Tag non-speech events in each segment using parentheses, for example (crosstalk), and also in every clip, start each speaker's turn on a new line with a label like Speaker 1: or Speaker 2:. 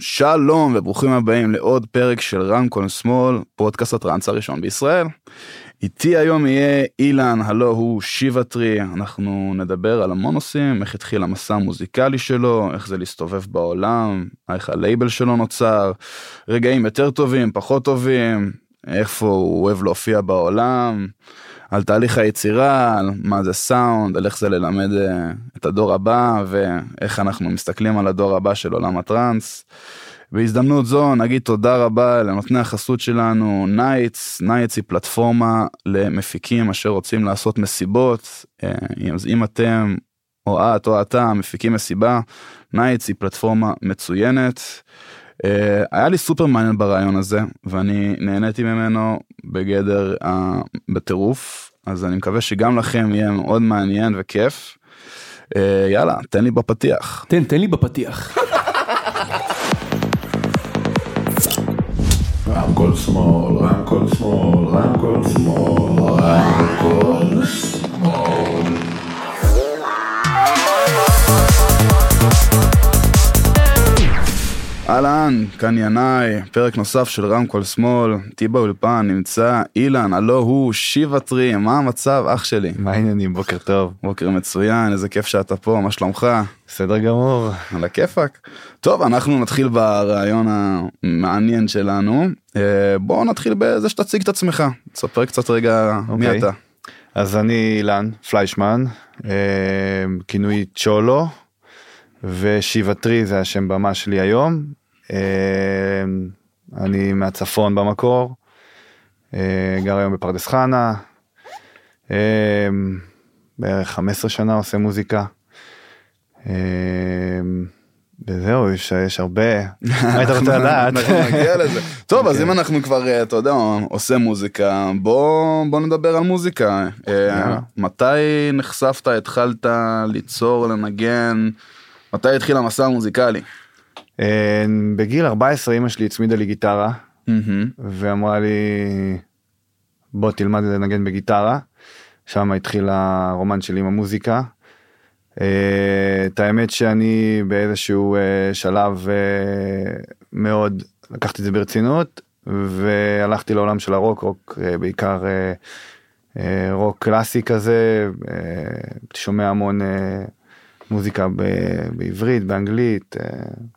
Speaker 1: שלום וברוכים הבאים לעוד פרק של רמקול שמאל, פודקאסט הטראנס הראשון בישראל. איתי היום יהיה אילן, הלו הוא שיבטרי, אנחנו נדבר על המון נושאים, איך התחיל המסע המוזיקלי שלו, איך זה להסתובב בעולם, איך הלייבל שלו נוצר, רגעים יותר טובים, פחות טובים, איפה הוא אוהב להופיע בעולם, על תהליך היצירה, על מה זה סאונד, על איך זה ללמד אה, את הדור הבא ואיך אנחנו מסתכלים על הדור הבא של עולם הטראנס. בהזדמנות זו נגיד תודה רבה לנותני החסות שלנו נייטס, נייטס היא פלטפורמה למפיקים אשר רוצים לעשות מסיבות, אה, אז אם אתם או את או אתה מפיקים מסיבה, נייטס היא פלטפורמה מצוינת. אה, היה לי סופר מעניין ברעיון הזה ואני נהניתי ממנו בגדר בטירוף אז אני מקווה שגם לכם יהיה מאוד מעניין וכיף. Uh, יאללה תן לי בפתיח.
Speaker 2: תן, תן לי בפתיח.
Speaker 3: רמקול שמאל, רמקול שמאל, רמקול שמאל, רמקול
Speaker 1: אהלן, כאן ינאי, פרק נוסף של רמקול שמאל, איתי באולפן נמצא אילן, הלו הוא שיבטרי, מה המצב אח שלי?
Speaker 2: מה העניינים? בוקר טוב.
Speaker 1: בוקר מצוין, איזה כיף שאתה פה, מה שלומך?
Speaker 2: בסדר גמור.
Speaker 1: על הכיפאק. טוב, אנחנו נתחיל ברעיון המעניין שלנו. אה, בואו נתחיל בזה שתציג את עצמך, תספר קצת רגע מי
Speaker 2: אוקיי.
Speaker 1: אתה.
Speaker 2: אז אני אילן פליישמן, אה, כינוי צ'ולו, ושיבטרי זה השם במה שלי היום. אה, אני מהצפון במקור, אה, גר היום בפרדס חנה, אה, בערך 15 שנה עושה מוזיקה. אה, וזהו, יש, יש הרבה, מה היית רוצה לדעת?
Speaker 1: אנחנו נגיע לזה. טוב, אז אם אנחנו כבר, אה, אתה יודע, עושה מוזיקה, בוא נדבר על מוזיקה. אה. מתי נחשפת, התחלת ליצור, לנגן? מתי התחיל המסע המוזיקלי?
Speaker 2: אה, בגיל 14 אמא שלי הצמידה לי גיטרה. ואמרה לי בוא תלמד לנגן בגיטרה. שם התחיל הרומן שלי עם המוזיקה. אה, את האמת שאני באיזשהו אה, שלב מאוד לקחתי את זה ברצינות והלכתי לעולם של הרוק רוק בעיקר רוק קלאסי כזה שומע המון מוזיקה ב- בעברית באנגלית. אה,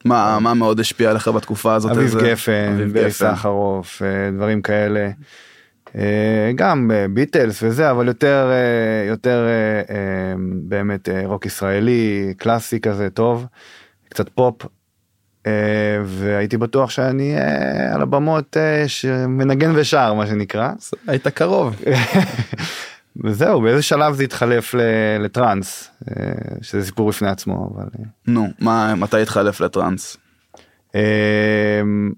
Speaker 1: מה מה מאוד השפיע עליך בתקופה הזאת?
Speaker 2: אביב
Speaker 1: איזה-
Speaker 2: גפן,
Speaker 1: אביב
Speaker 2: ברי. סחרוף, אה, דברים כאלה. אה, גם ביטלס וזה, אבל יותר, יותר באמת רוק ישראלי, קלאסי כזה, טוב, קצת פופ. והייתי בטוח שאני על הבמות שמנגן ושר מה שנקרא.
Speaker 1: היית קרוב. (laughs)
Speaker 2: וזהו, באיזה שלב זה התחלף לטראנס, אה, שזה סיפור בפני עצמו, אבל... אה,
Speaker 1: נו, מה, מתי התחלף לטראנס?
Speaker 2: אמ,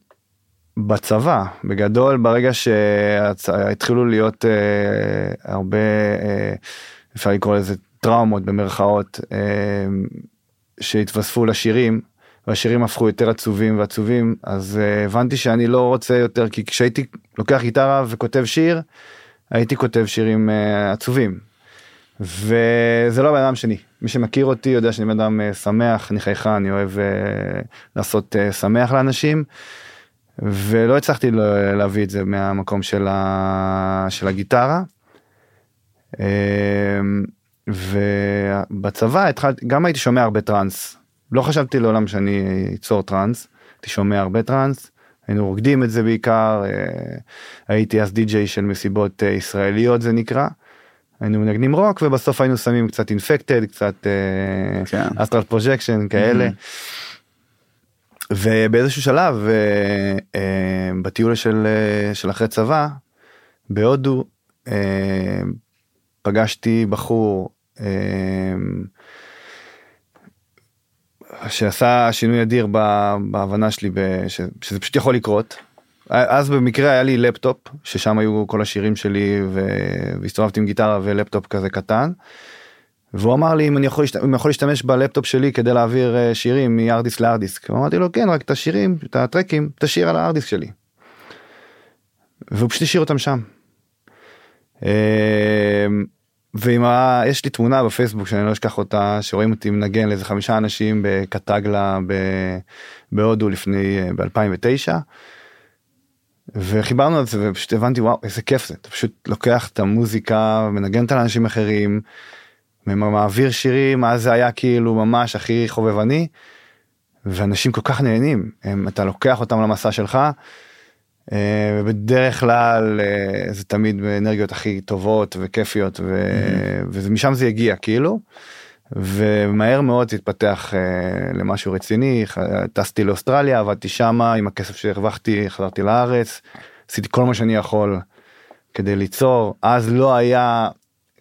Speaker 2: בצבא בגדול ברגע שהתחילו להיות אה, הרבה אה, אפשר לקרוא לזה טראומות במרכאות אה, שהתווספו לשירים והשירים הפכו יותר עצובים ועצובים אז אה, הבנתי שאני לא רוצה יותר כי כשהייתי לוקח גיטרה וכותב שיר הייתי כותב שירים אה, עצובים. וזה לא הבן אדם שלי מי שמכיר אותי יודע שאני בן אדם אה, שמח אני חייכן אני אוהב אה, לעשות אה, שמח לאנשים. ולא הצלחתי להביא את זה מהמקום של, ה... של הגיטרה. אה, ובצבא התחלתי גם הייתי שומע הרבה טראנס לא חשבתי לעולם שאני אצור טראנס הייתי שומע הרבה טראנס היינו רוקדים את זה בעיקר אה, הייתי אז די.ג'יי של מסיבות אה, ישראליות זה נקרא. היינו מנגנים רוק ובסוף היינו שמים קצת Infected קצת
Speaker 1: כן.
Speaker 2: Astral Projection כאלה. ובאיזשהו שלב אה, אה, בטיול של אה, של אחרי צבא בהודו אה, פגשתי בחור אה, שעשה שינוי אדיר בהבנה שלי ש- שזה פשוט יכול לקרות. אז במקרה היה לי לפטופ ששם היו כל השירים שלי והסתובבתי עם גיטרה ולפטופ כזה קטן. והוא אמר לי אם אני יכול, להשת- אם יכול להשתמש בלפטופ שלי כדי להעביר אה, שירים מארדיסק לארדיסק. אמרתי לו כן רק את השירים את הטרקים תשאיר על ה hard disk שלי. והוא פשוט השאיר אותם שם. ועם ה... יש לי תמונה בפייסבוק שאני לא אשכח אותה שרואים אותי מנגן לאיזה חמישה אנשים בקטגלה. בהודו לפני אה, ב2009. וחיברנו את זה ופשוט הבנתי וואו איזה כיף זה אתה פשוט לוקח את המוזיקה מנגן אותה לאנשים אחרים. מעביר שירים אז זה היה כאילו ממש הכי חובבני. ואנשים כל כך נהנים הם, אתה לוקח אותם למסע שלך. אה, ובדרך כלל אה, זה תמיד באנרגיות הכי טובות וכיפיות ו... ומשם זה הגיע כאילו. ומהר מאוד התפתח אה, למשהו רציני טסתי לאוסטרליה עבדתי שמה עם הכסף שהרווחתי חזרתי לארץ עשיתי כל מה שאני יכול כדי ליצור אז לא היה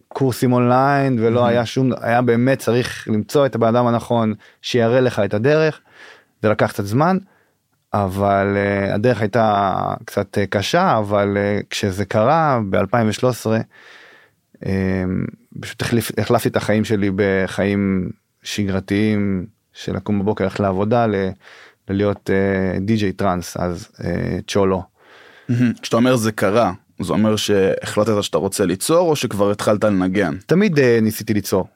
Speaker 2: קורסים אונליין ולא היה שום היה באמת צריך למצוא את הבן אדם הנכון שיראה לך את הדרך. זה לקח קצת זמן אבל uh, הדרך הייתה קצת uh, קשה אבל uh, כשזה קרה ב2013 uh, פשוט החליף, החלפתי את החיים שלי בחיים שגרתיים של לקום בבוקר ללכת לעבודה ל, ללהיות די.ג'יי טראנס אז uh, צ'ולו.
Speaker 1: כשאתה אומר זה קרה זה אומר שהחלטת שאתה רוצה ליצור או שכבר התחלת לנגן?
Speaker 2: תמיד uh, ניסיתי ליצור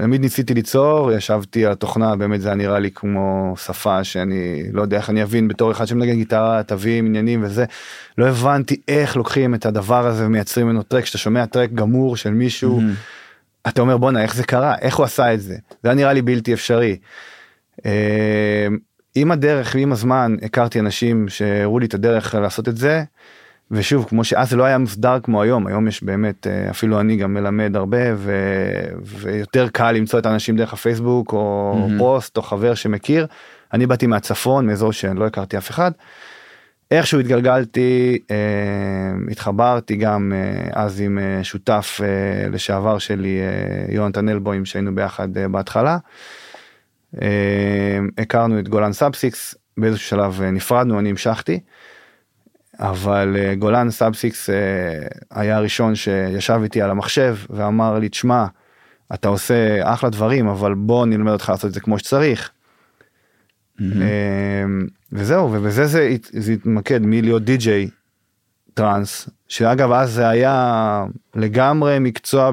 Speaker 2: תמיד ניסיתי ליצור ישבתי על התוכנה באמת זה היה נראה לי כמו שפה שאני לא יודע איך אני אבין בתור אחד שמנגן גיטרה תווים עניינים וזה לא הבנתי איך לוקחים את הדבר הזה ומייצרים ממנו טרק שאתה שומע טרק גמור של מישהו mm-hmm. אתה אומר בואנה איך זה קרה איך הוא עשה את זה זה היה נראה לי בלתי אפשרי. אה, עם הדרך ועם הזמן הכרתי אנשים שהראו לי את הדרך לעשות את זה. ושוב כמו שאז זה לא היה מוסדר כמו היום היום יש באמת אה, אפילו אני גם מלמד הרבה ו... ויותר קל למצוא את האנשים דרך הפייסבוק או mm-hmm. פוסט או חבר שמכיר אני באתי מהצפון מאזור שאני לא הכרתי אף אחד. איכשהו התגלגלתי אה, התחברתי גם אה, אז עם אה, שותף אה, לשעבר שלי אה, יונתן אלבוים שהיינו ביחד אה, בהתחלה. אה, הכרנו את גולן Sub6 באיזשהו שלב אה, נפרדנו אני המשכתי. אבל אה, גולן Sub6 אה, היה הראשון שישב איתי על המחשב ואמר לי תשמע אתה עושה אחלה דברים אבל בוא נלמד אותך לעשות את זה כמו שצריך. Mm-hmm. וזהו ובזה זה, זה התמקד מלהיות די-ג'יי טראנס שאגב אז זה היה לגמרי מקצוע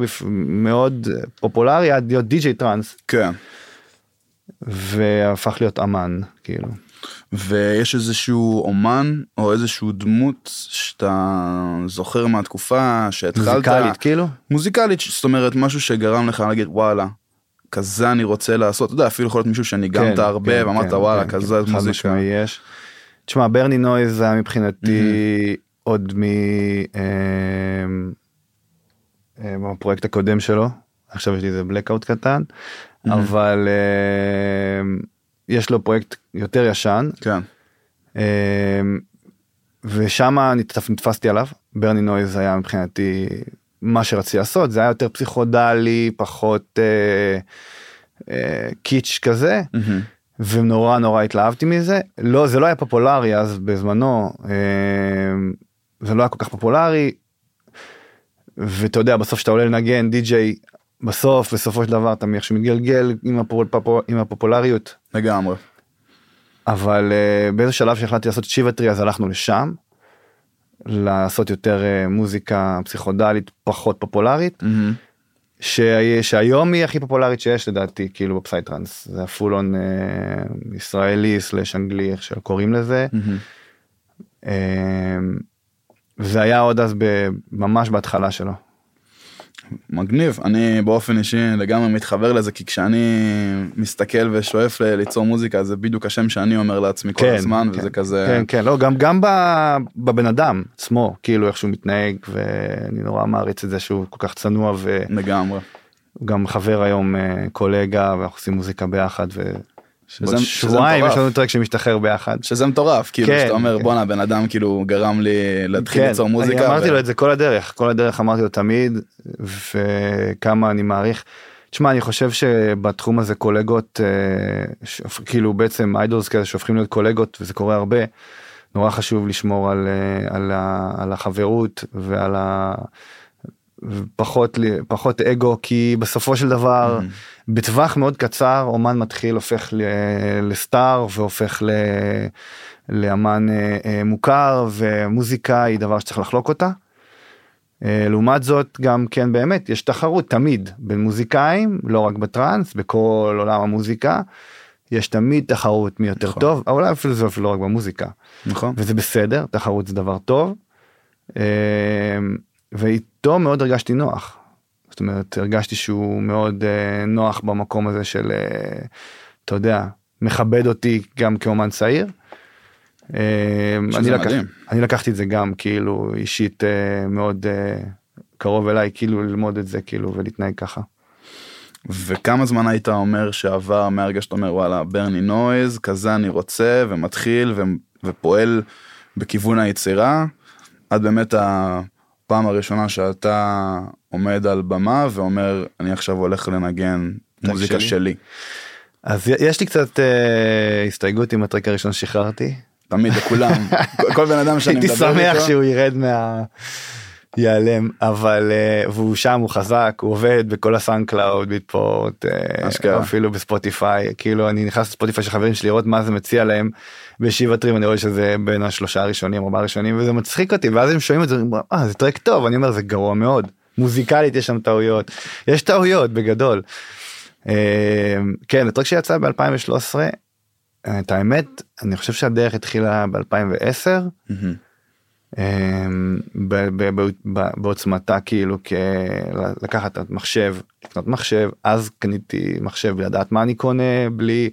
Speaker 2: מאוד פופולרי עד להיות די-ג'יי טראנס.
Speaker 1: כן.
Speaker 2: והפך להיות אמן כאילו.
Speaker 1: ויש איזשהו אומן או איזשהו דמות שאתה זוכר מהתקופה שהתחלת
Speaker 2: מוזיקלית כאילו
Speaker 1: מוזיקלית זאת אומרת משהו שגרם לך להגיד וואלה כזה אני רוצה לעשות אתה יודע אפילו יכול להיות מישהו שניגנת כן, הרבה כן, ואמרת כן, וואלה כן, כזה כן, מוזיקה.
Speaker 2: יש. תשמע ברני נויז היה מבחינתי mm-hmm. עוד מ... בפרויקט אה, אה, הקודם שלו עכשיו יש לי איזה blackout קטן mm-hmm. אבל. אה, יש לו פרויקט יותר ישן.
Speaker 1: כן.
Speaker 2: אמ, ושם נתפסתי עליו ברני נויז היה מבחינתי מה שרציתי לעשות זה היה יותר פסיכודלי פחות אה, אה, קיץ' כזה mm-hmm. ונורא נורא התלהבתי מזה לא זה לא היה פופולרי אז בזמנו אה, זה לא היה כל כך פופולרי. ואתה יודע בסוף שאתה עולה לנגן די.ג'יי בסוף בסופו של דבר אתה איך מתגלגל עם, הפופ... עם הפופולריות
Speaker 1: לגמרי.
Speaker 2: אבל uh, באיזה שלב שהחלטתי לעשות שיבטרי אז הלכנו לשם. לעשות יותר אה, מוזיקה פסיכודלית פחות פופולרית. Mm-hmm. ש... שהיום היא הכי פופולרית שיש לדעתי כאילו ב psytrance זה ה full on אה, ישראלי slash אנגלי איך שקוראים לזה. Mm-hmm. אה, זה היה עוד אז ב... ממש בהתחלה שלו.
Speaker 1: מגניב. אני באופן אישי לגמרי מתחבר לזה כי כשאני מסתכל ושואף ליצור מוזיקה זה בדיוק השם שאני אומר לעצמי כן, כל הזמן כן, וזה כזה
Speaker 2: כן כן. לא גם גם בבן אדם עצמו כאילו איך שהוא מתנהג ואני נורא מעריץ את זה שהוא כל כך צנוע
Speaker 1: ולגמרי
Speaker 2: גם חבר היום אה, קולגה ואנחנו עושים מוזיקה ביחד. ו... שזה שבועיים יש לנו טרק שמשתחרר ביחד
Speaker 1: שזה מטורף כאילו כן, שאתה אומר כן. בואנה בן אדם כאילו גרם לי להתחיל כן, ליצור מוזיקה.
Speaker 2: אני אמרתי ו... לו את זה כל הדרך כל הדרך אמרתי לו תמיד וכמה אני מעריך. תשמע אני חושב שבתחום הזה קולגות אה, כאילו בעצם איידולס כאלה שהופכים להיות קולגות וזה קורה הרבה. נורא חשוב לשמור על, אה, על, על החברות ועל ה... פחות פחות אגו כי בסופו של דבר mm. בטווח מאוד קצר אומן מתחיל הופך לסטאר והופך ל... לאמן אה, אה, מוכר ומוזיקה היא דבר שצריך לחלוק אותה. אה, לעומת זאת גם כן באמת יש תחרות תמיד בין מוזיקאים לא רק בטראנס בכל עולם המוזיקה. יש תמיד תחרות מי יותר
Speaker 1: נכון.
Speaker 2: טוב אולי אפילו זה אפילו לא רק במוזיקה
Speaker 1: נכון.
Speaker 2: וזה בסדר תחרות זה דבר טוב. ואיתו מאוד הרגשתי נוח. זאת אומרת הרגשתי שהוא מאוד אה, נוח במקום הזה של אה, אתה יודע מכבד אותי גם כאומן צעיר. אה, אני, לקח. אני לקחתי את זה גם כאילו אישית אה, מאוד אה, קרוב אליי כאילו ללמוד את זה כאילו ולהתנהג ככה.
Speaker 1: וכמה זמן היית אומר שעבר מהרגע שאתה אומר וואלה ברני נויז כזה אני רוצה ומתחיל ו- ופועל בכיוון היצירה עד באמת הפעם הראשונה שאתה עומד על במה ואומר אני עכשיו הולך לנגן מוזיקה
Speaker 2: שלי.
Speaker 1: שלי.
Speaker 2: אז יש לי קצת אה, הסתייגות עם הטרק הראשון ששחררתי.
Speaker 1: תמיד לכולם (laughs) כל- בן אדם שאני
Speaker 2: הייתי
Speaker 1: מדבר
Speaker 2: שמח
Speaker 1: איתו
Speaker 2: שהוא ירד מה... ייעלם אבל אה, והוא שם הוא חזק הוא עובד בכל ה SoundCloud Beatport
Speaker 1: אשכרה.
Speaker 2: אפילו בספוטיפיי כאילו אני נכנס לספוטיפיי של חברים שלי לראות מה זה מציע להם ב Shivatree אני רואה שזה בין השלושה הראשונים ארבעה הראשונים וזה מצחיק אותי ואז הם שומעים את זה אה זה track טוב אני אומר זה גרוע מאוד מוזיקלית יש שם טעויות יש טעויות בגדול. אה, כן ה track שיצא ב2013 את האמת אני חושב שהדרך התחילה ב2010. בעוצמתה כאילו לקחת מחשב לקנות מחשב אז קניתי מחשב בלי לדעת מה אני קונה בלי.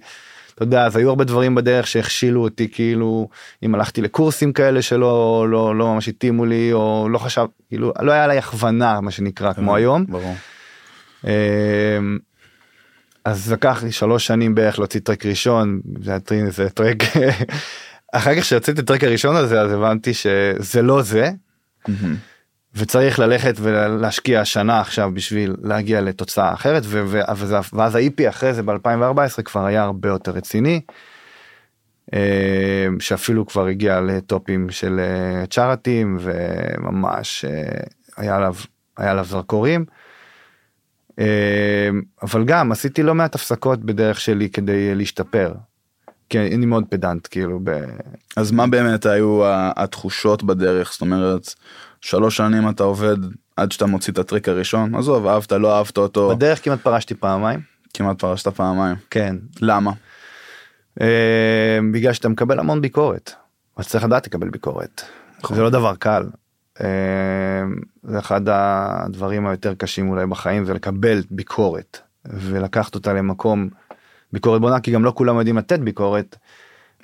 Speaker 2: אתה יודע אז היו הרבה דברים בדרך שהכשילו אותי כאילו אם הלכתי לקורסים כאלה שלא לא לא ממש התאימו לי או לא חשב כאילו לא היה לי הכוונה מה שנקרא כמו היום.
Speaker 1: ברור.
Speaker 2: אמ, אז לקח לי שלוש שנים בערך להוציא טרק ראשון זה טרק אחר כך שהוצאתי את הטרק הראשון הזה אז הבנתי שזה לא זה. וצריך ללכת ולהשקיע שנה עכשיו בשביל להגיע לתוצאה אחרת ו- ו- וזה- ואז ה-EP אחרי זה ב2014 כבר היה הרבה יותר רציני. אה, שאפילו כבר הגיע לטופים של אה, צ'ארטים וממש אה, היה עליו היה עליו זרקורים. אבל גם עשיתי לא מעט הפסקות בדרך שלי כדי להשתפר. כי אני מאוד פדנט כאילו ב...
Speaker 1: אז מה באמת היו התחושות בדרך זאת אומרת שלוש שנים אתה עובד עד שאתה מוציא את הטריק הראשון עזוב אהבת לא אהבת אותו
Speaker 2: בדרך כמעט פרשתי פעמיים
Speaker 1: כמעט פרשת פעמיים
Speaker 2: כן
Speaker 1: למה
Speaker 2: אה, בגלל שאתה מקבל המון ביקורת. אז צריך לדעת לקבל ביקורת.
Speaker 1: נכון.
Speaker 2: זה לא דבר קל. אה, זה אחד הדברים היותר קשים אולי בחיים זה לקבל ביקורת ולקחת אותה למקום ביקורת בונה כי גם לא כולם יודעים לתת ביקורת.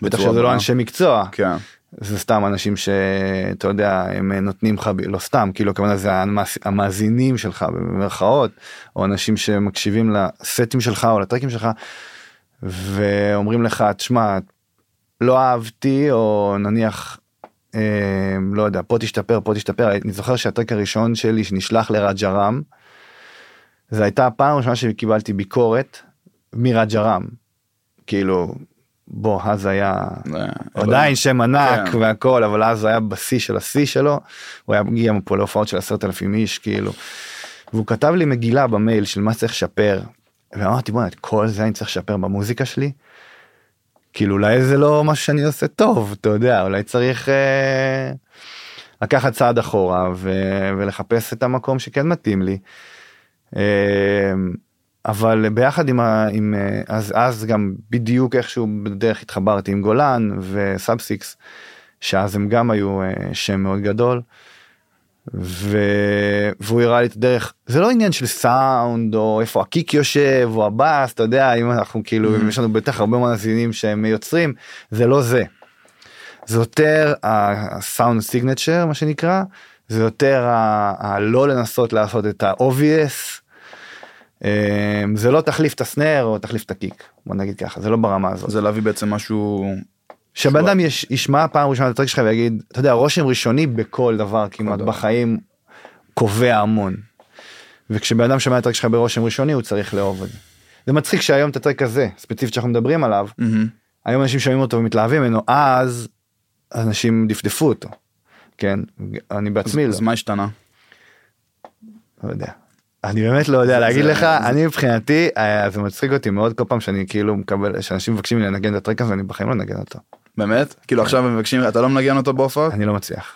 Speaker 2: בטח שזה לא
Speaker 1: בונה.
Speaker 2: אנשי מקצוע
Speaker 1: כן
Speaker 2: זה סתם אנשים שאתה יודע הם נותנים לך ב- לא סתם כאילו הכוונה זה המאז- המאזינים שלך במרכאות או אנשים שמקשיבים לסטים שלך או לטרקים שלך ואומרים לך תשמע לא אהבתי או נניח אה, לא יודע פה תשתפר פה תשתפר אני זוכר שהטרק הראשון שלי שנשלח לרג'רם זה הייתה הפעם הראשונה שקיבלתי ביקורת מרג'רם כאילו בוא אז היה
Speaker 1: זה-
Speaker 2: עדיין שם ענק
Speaker 1: כן.
Speaker 2: והכל אבל אז היה בשיא של השיא שלו הוא היה מגיע פה להופעות של עשרת אלפים איש כאילו. והוא כתב לי מגילה במייל של מה צריך לשפר. ואמרתי בוא'נה את כל זה אני צריך לשפר במוזיקה שלי. כאילו אולי זה לא משהו שאני עושה טוב אתה יודע אולי צריך אה, לקחת צעד אחורה ו- ולחפש את המקום שכן מתאים לי. אבל ביחד עם, ה, עם אה, אז אז גם בדיוק איכשהו בדרך התחברתי עם גולן וסאבסיקס שאז הם גם היו אה, שם מאוד גדול. ו... והוא הראה לי את הדרך זה לא עניין של סאונד או איפה הקיק יושב או הבאס אתה יודע אם אנחנו כאילו
Speaker 1: Mhm.
Speaker 2: יש לנו בטח הרבה מאזינים שהם יוצרים זה לא זה. זה יותר הסאונד סיגנצ'ר מה שנקרא זה יותר ה- הלא לנסות לעשות את ה-obvious. אמ, זה לא תחליף את הסנר או תחליף את הקיק בוא נגיד ככה זה לא ברמה הזאת.
Speaker 1: זה להביא בעצם משהו
Speaker 2: שבן אדם יש- ישמע פעם ראשונה את הטרק שלך ויגיד אתה יודע רושם ראשוני בכל דבר כמעט. בחיים קובע המון. וכשבן אדם שומע את הטרק שלך ברושם ראשוני הוא צריך לאהוב את זה. זה מצחיק שהיום את הטרק הזה ספציפית שאנחנו מדברים עליו. היום אנשים שומעים אותו ומתלהבים ממנו אז אנשים דפדפו אותו. כן אני בעצמי לא,
Speaker 1: אז מה השתנה
Speaker 2: לא יודע. אני באמת לא יודע להגיד לך
Speaker 1: זה-
Speaker 2: אני מבחינתי אה, זה מצחיק אותי מאוד כל פעם שאני כאילו מקבל שאנשים מבקשים ממני לנגן את הטרק הזה אני בחיים לא נגן אותו.
Speaker 1: באמת? כאילו עכשיו הם מבקשים אתה לא מנגן אותו בהופעות
Speaker 2: אני לא מצליח.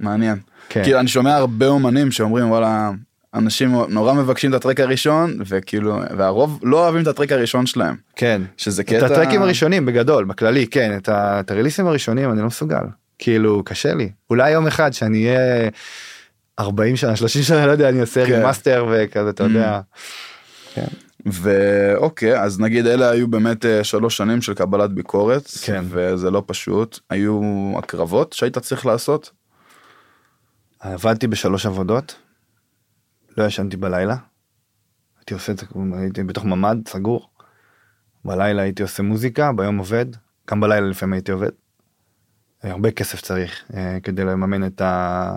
Speaker 1: מעניין.
Speaker 2: כן.
Speaker 1: כאילו אני שומע הרבה אומנים שאומרים וואלה אנשים נורא מבקשים את ה track הראשון וכאילו והרוב לא אוהבים את ה track הראשון שלהם.
Speaker 2: כן.
Speaker 1: שזה
Speaker 2: את
Speaker 1: קטע
Speaker 2: הטרקים הראשונים בגדול בכללי כן את ה- את הריליסים הראשונים אני לא מסוגל. כאילו קשה לי. אולי יום אחד שאני אהיה 40 שנה 30 שנה לא יודע אני אעשה
Speaker 1: כן.
Speaker 2: מאסטר וכזה אתה יודע.
Speaker 1: ואוקיי אז נגיד אלה היו באמת אה, שלוש שנים של קבלת ביקורת
Speaker 2: כן.
Speaker 1: וזה לא פשוט היו הקרבות שהיית צריך לעשות
Speaker 2: עבדתי בשלוש עבודות. לא ישנתי בלילה. הייתי עושה את זה הייתי בתוך ממ"ד סגור. בלילה הייתי עושה מוזיקה ביום עובד גם בלילה לפעמים הייתי עובד. הרבה כסף צריך אה, כדי לממן את, ה...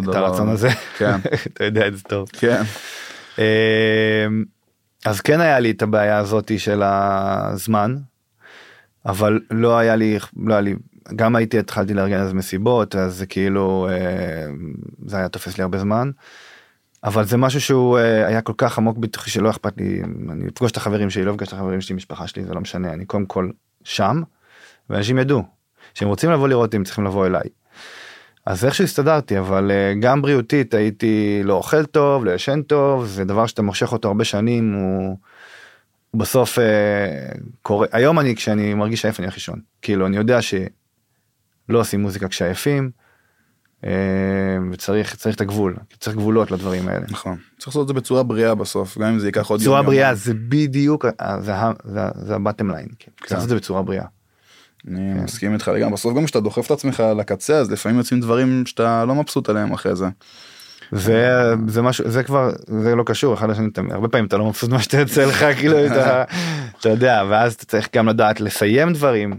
Speaker 2: את הרצון. הזה. (laughs)
Speaker 1: כן. (laughs)
Speaker 2: אתה יודע את זה טוב.
Speaker 1: כן
Speaker 2: אמ, אז כן היה לי את הבעיה הזאתי של הזמן אבל לא היה לי לא היה לי גם הייתי התחלתי לארגן אז מסיבות אז זה כאילו אה, זה היה תופס לי הרבה זמן. אבל זה משהו שהוא אה, היה כל כך עמוק בתוכי שלא אכפת לי אני אפגוש את החברים שלי לא אפגש את החברים שלי משפחה שלי זה לא משנה אני קודם כל שם ואנשים ידעו שהם רוצים לבוא לראות הם צריכים לבוא אליי. אז איכשהו הסתדרתי אבל אה, גם בריאותית הייתי לא אוכל טוב לא ישן טוב זה דבר שאתה מושך אותו הרבה שנים הוא. בסוף אה, קורה היום אני כשאני מרגיש עייף אני הולך לישון כאילו אני יודע שלא עושים מוזיקה כשעייפים אה, וצריך צריך את הגבול צריך גבולות לדברים האלה.
Speaker 1: נכון צריך לעשות את זה בצורה בריאה בסוף גם אם זה ייקח עוד
Speaker 2: בצורה
Speaker 1: יום,
Speaker 2: בריאה
Speaker 1: יומיים.
Speaker 2: זה בדיוק זה הבטם ליין
Speaker 1: כן.
Speaker 2: צריך לעשות את זה בצורה בריאה.
Speaker 1: אני מסכים איתך לגמרי בסוף גם כשאתה דוחף את עצמך לקצה אז לפעמים יוצאים דברים שאתה לא מבסוט עליהם אחרי זה.
Speaker 2: זה זה משהו זה כבר זה לא קשור אחד לשני הרבה פעמים אתה לא מבסוט מה שאתה יוצא לך (laughs) כאילו אתה, (laughs) אתה יודע ואז אתה צריך גם לדעת לסיים דברים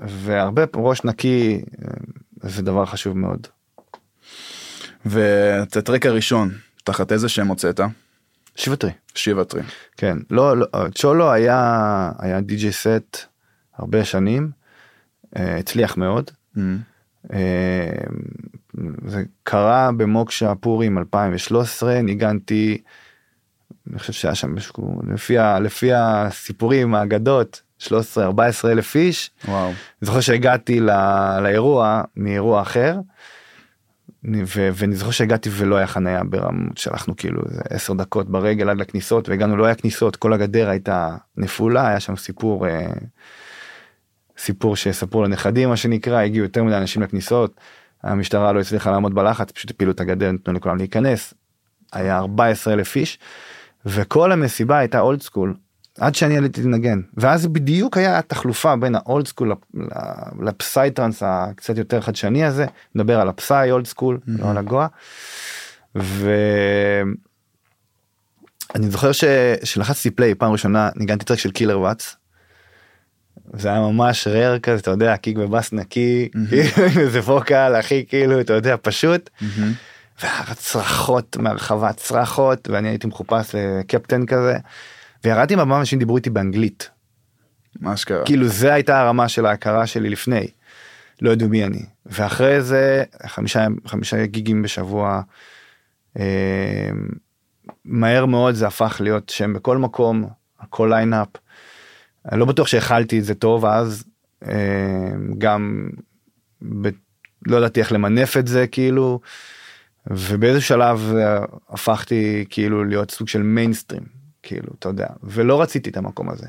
Speaker 2: והרבה ראש נקי אה, זה דבר חשוב מאוד.
Speaker 1: ואת הטרק הראשון תחת איזה שם הוצאת?
Speaker 2: שבטרי
Speaker 1: שיבטרי.
Speaker 2: כן לא לא צ'ולו היה היה די.ג'יי סט הרבה שנים הצליח מאוד. אה, זה קרה במוקשה פורים 2013 ניגנתי. אני חושב שהיה שם משהו לפי לפי הסיפורים האגדות 13 14 אלף איש.
Speaker 1: וואו.
Speaker 2: אני זוכר שהגעתי ל- לאירוע מאירוע אחר. ו- ואני זוכר שהגעתי ולא היה חניה ברמות שלחנו כאילו איזה 10 דקות ברגל עד לכניסות והגענו לא היה כניסות כל הגדר הייתה נפולה היה שם סיפור אה, סיפור שספרו לנכדים מה שנקרא הגיעו יותר מדי אנשים לכניסות המשטרה לא הצליחה לעמוד בלחץ פשוט הפילו את הגדר נתנו לכולם להיכנס. היה 14 אלף איש וכל המסיבה הייתה old school עד שאני עליתי לנגן ואז בדיוק היה התחלופה בין ה old school ל psytrance הקצת יותר חדשני הזה נדבר על ה psy old school לא על הגואה. ואני זוכר ש... שלחצתי play פעם ראשונה ניגנתי track של Killer Watts. זה היה ממש raw כזה אתה יודע kick ו bass נקי כאילו, איזה vocal הכי כאילו אתה יודע פשוט. והצרחות מהרחבה צרחות ואני הייתי מחופש לקפטן כזה. וירדתי מהבמה אנשים דיברו איתי באנגלית
Speaker 1: מה שקרה.
Speaker 2: כאילו זה הייתה הרמה של ההכרה שלי לפני. לא ידעו מי אני ואחרי זה חמישה חמישה גיגים בשבוע. אה, מהר מאוד זה הפך להיות שם בכל מקום בכל lineup. אני לא בטוח שהכלתי את זה טוב אז אה, גם ב, לא ידעתי איך למנף את זה כאילו ובאיזה שלב אה, הפכתי כאילו להיות סוג של מיינסטרים כאילו אתה יודע ולא רציתי את המקום הזה.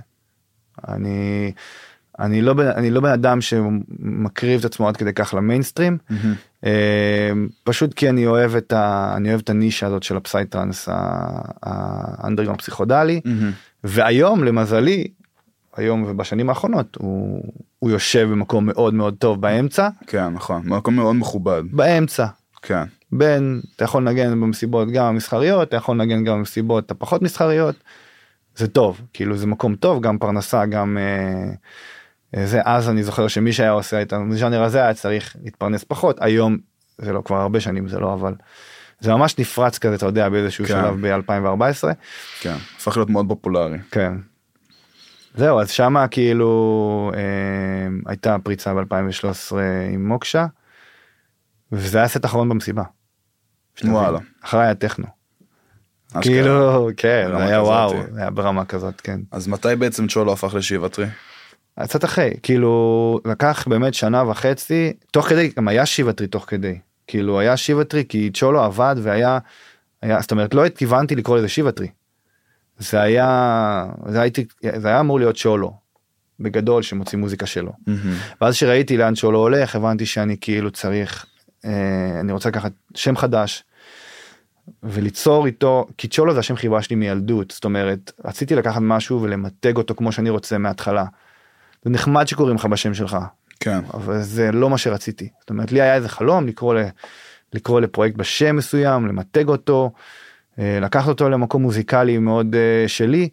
Speaker 2: אני אני לא אני לא בן אדם שמקריב את עצמו עד כדי כך למיינסטרים אה, פשוט כי אני אוהב את ה... אני אוהב את הנישה הזאת של ה psytrance ה underground פסיכודלי
Speaker 1: מהמם.
Speaker 2: והיום למזלי היום ובשנים האחרונות הוא, הוא יושב במקום מאוד מאוד טוב באמצע.
Speaker 1: כן נכון מקום מאוד מכובד.
Speaker 2: באמצע.
Speaker 1: כן.
Speaker 2: בין אתה יכול לנגן במסיבות גם המסחריות אתה יכול לנגן גם במסיבות הפחות מסחריות. זה טוב כאילו זה מקום טוב גם פרנסה גם אה, אה, זה אז אני זוכר שמי שהיה עושה את הז'אנר הזה היה צריך להתפרנס פחות. היום זה לא כבר הרבה שנים זה לא אבל זה ממש נפרץ כזה אתה יודע באיזשהו
Speaker 1: כן.
Speaker 2: שלב ב-2014
Speaker 1: כן הפך להיות מאוד פופולרי.
Speaker 2: כן. זהו אז שמה כאילו אה, הייתה פריצה ב2013 עם מוקשה. וזה היה הסט האחרון במסיבה.
Speaker 1: וואלה.
Speaker 2: אחריי היה טכנו. כאילו כן
Speaker 1: ברמה
Speaker 2: היה וואו
Speaker 1: כזאתי.
Speaker 2: היה ברמה כזאת כן.
Speaker 1: אז מתי בעצם צ'ולו הפך לשיבטרי?
Speaker 2: קצת אחרי כאילו לקח באמת שנה וחצי תוך כדי גם היה שיבטרי תוך כדי כאילו היה שיבטרי כי צ'ולו עבד והיה, היה, זאת אומרת לא התכוונתי לקרוא לזה שיבטרי. זה היה, זה, הייתי, זה היה אמור להיות צ'ולו, בגדול שמוציא מוזיקה שלו.
Speaker 1: מהמם.
Speaker 2: ואז שראיתי לאן צ'ולו הולך הבנתי שאני כאילו צריך, אה, אני רוצה לקחת שם חדש. וליצור איתו, כי צ'ולו זה השם חיבה שלי מילדות, זאת אומרת, רציתי לקחת משהו ולמתג אותו כמו שאני רוצה מההתחלה. זה נחמד שקוראים לך בשם שלך,
Speaker 1: כן.
Speaker 2: אבל זה לא מה שרציתי. זאת אומרת, לי היה איזה חלום לקרוא, ל, לקרוא לפרויקט בשם מסוים, למתג אותו, אה, לקחת אותו למקום מוזיקלי מאוד אה, שלי,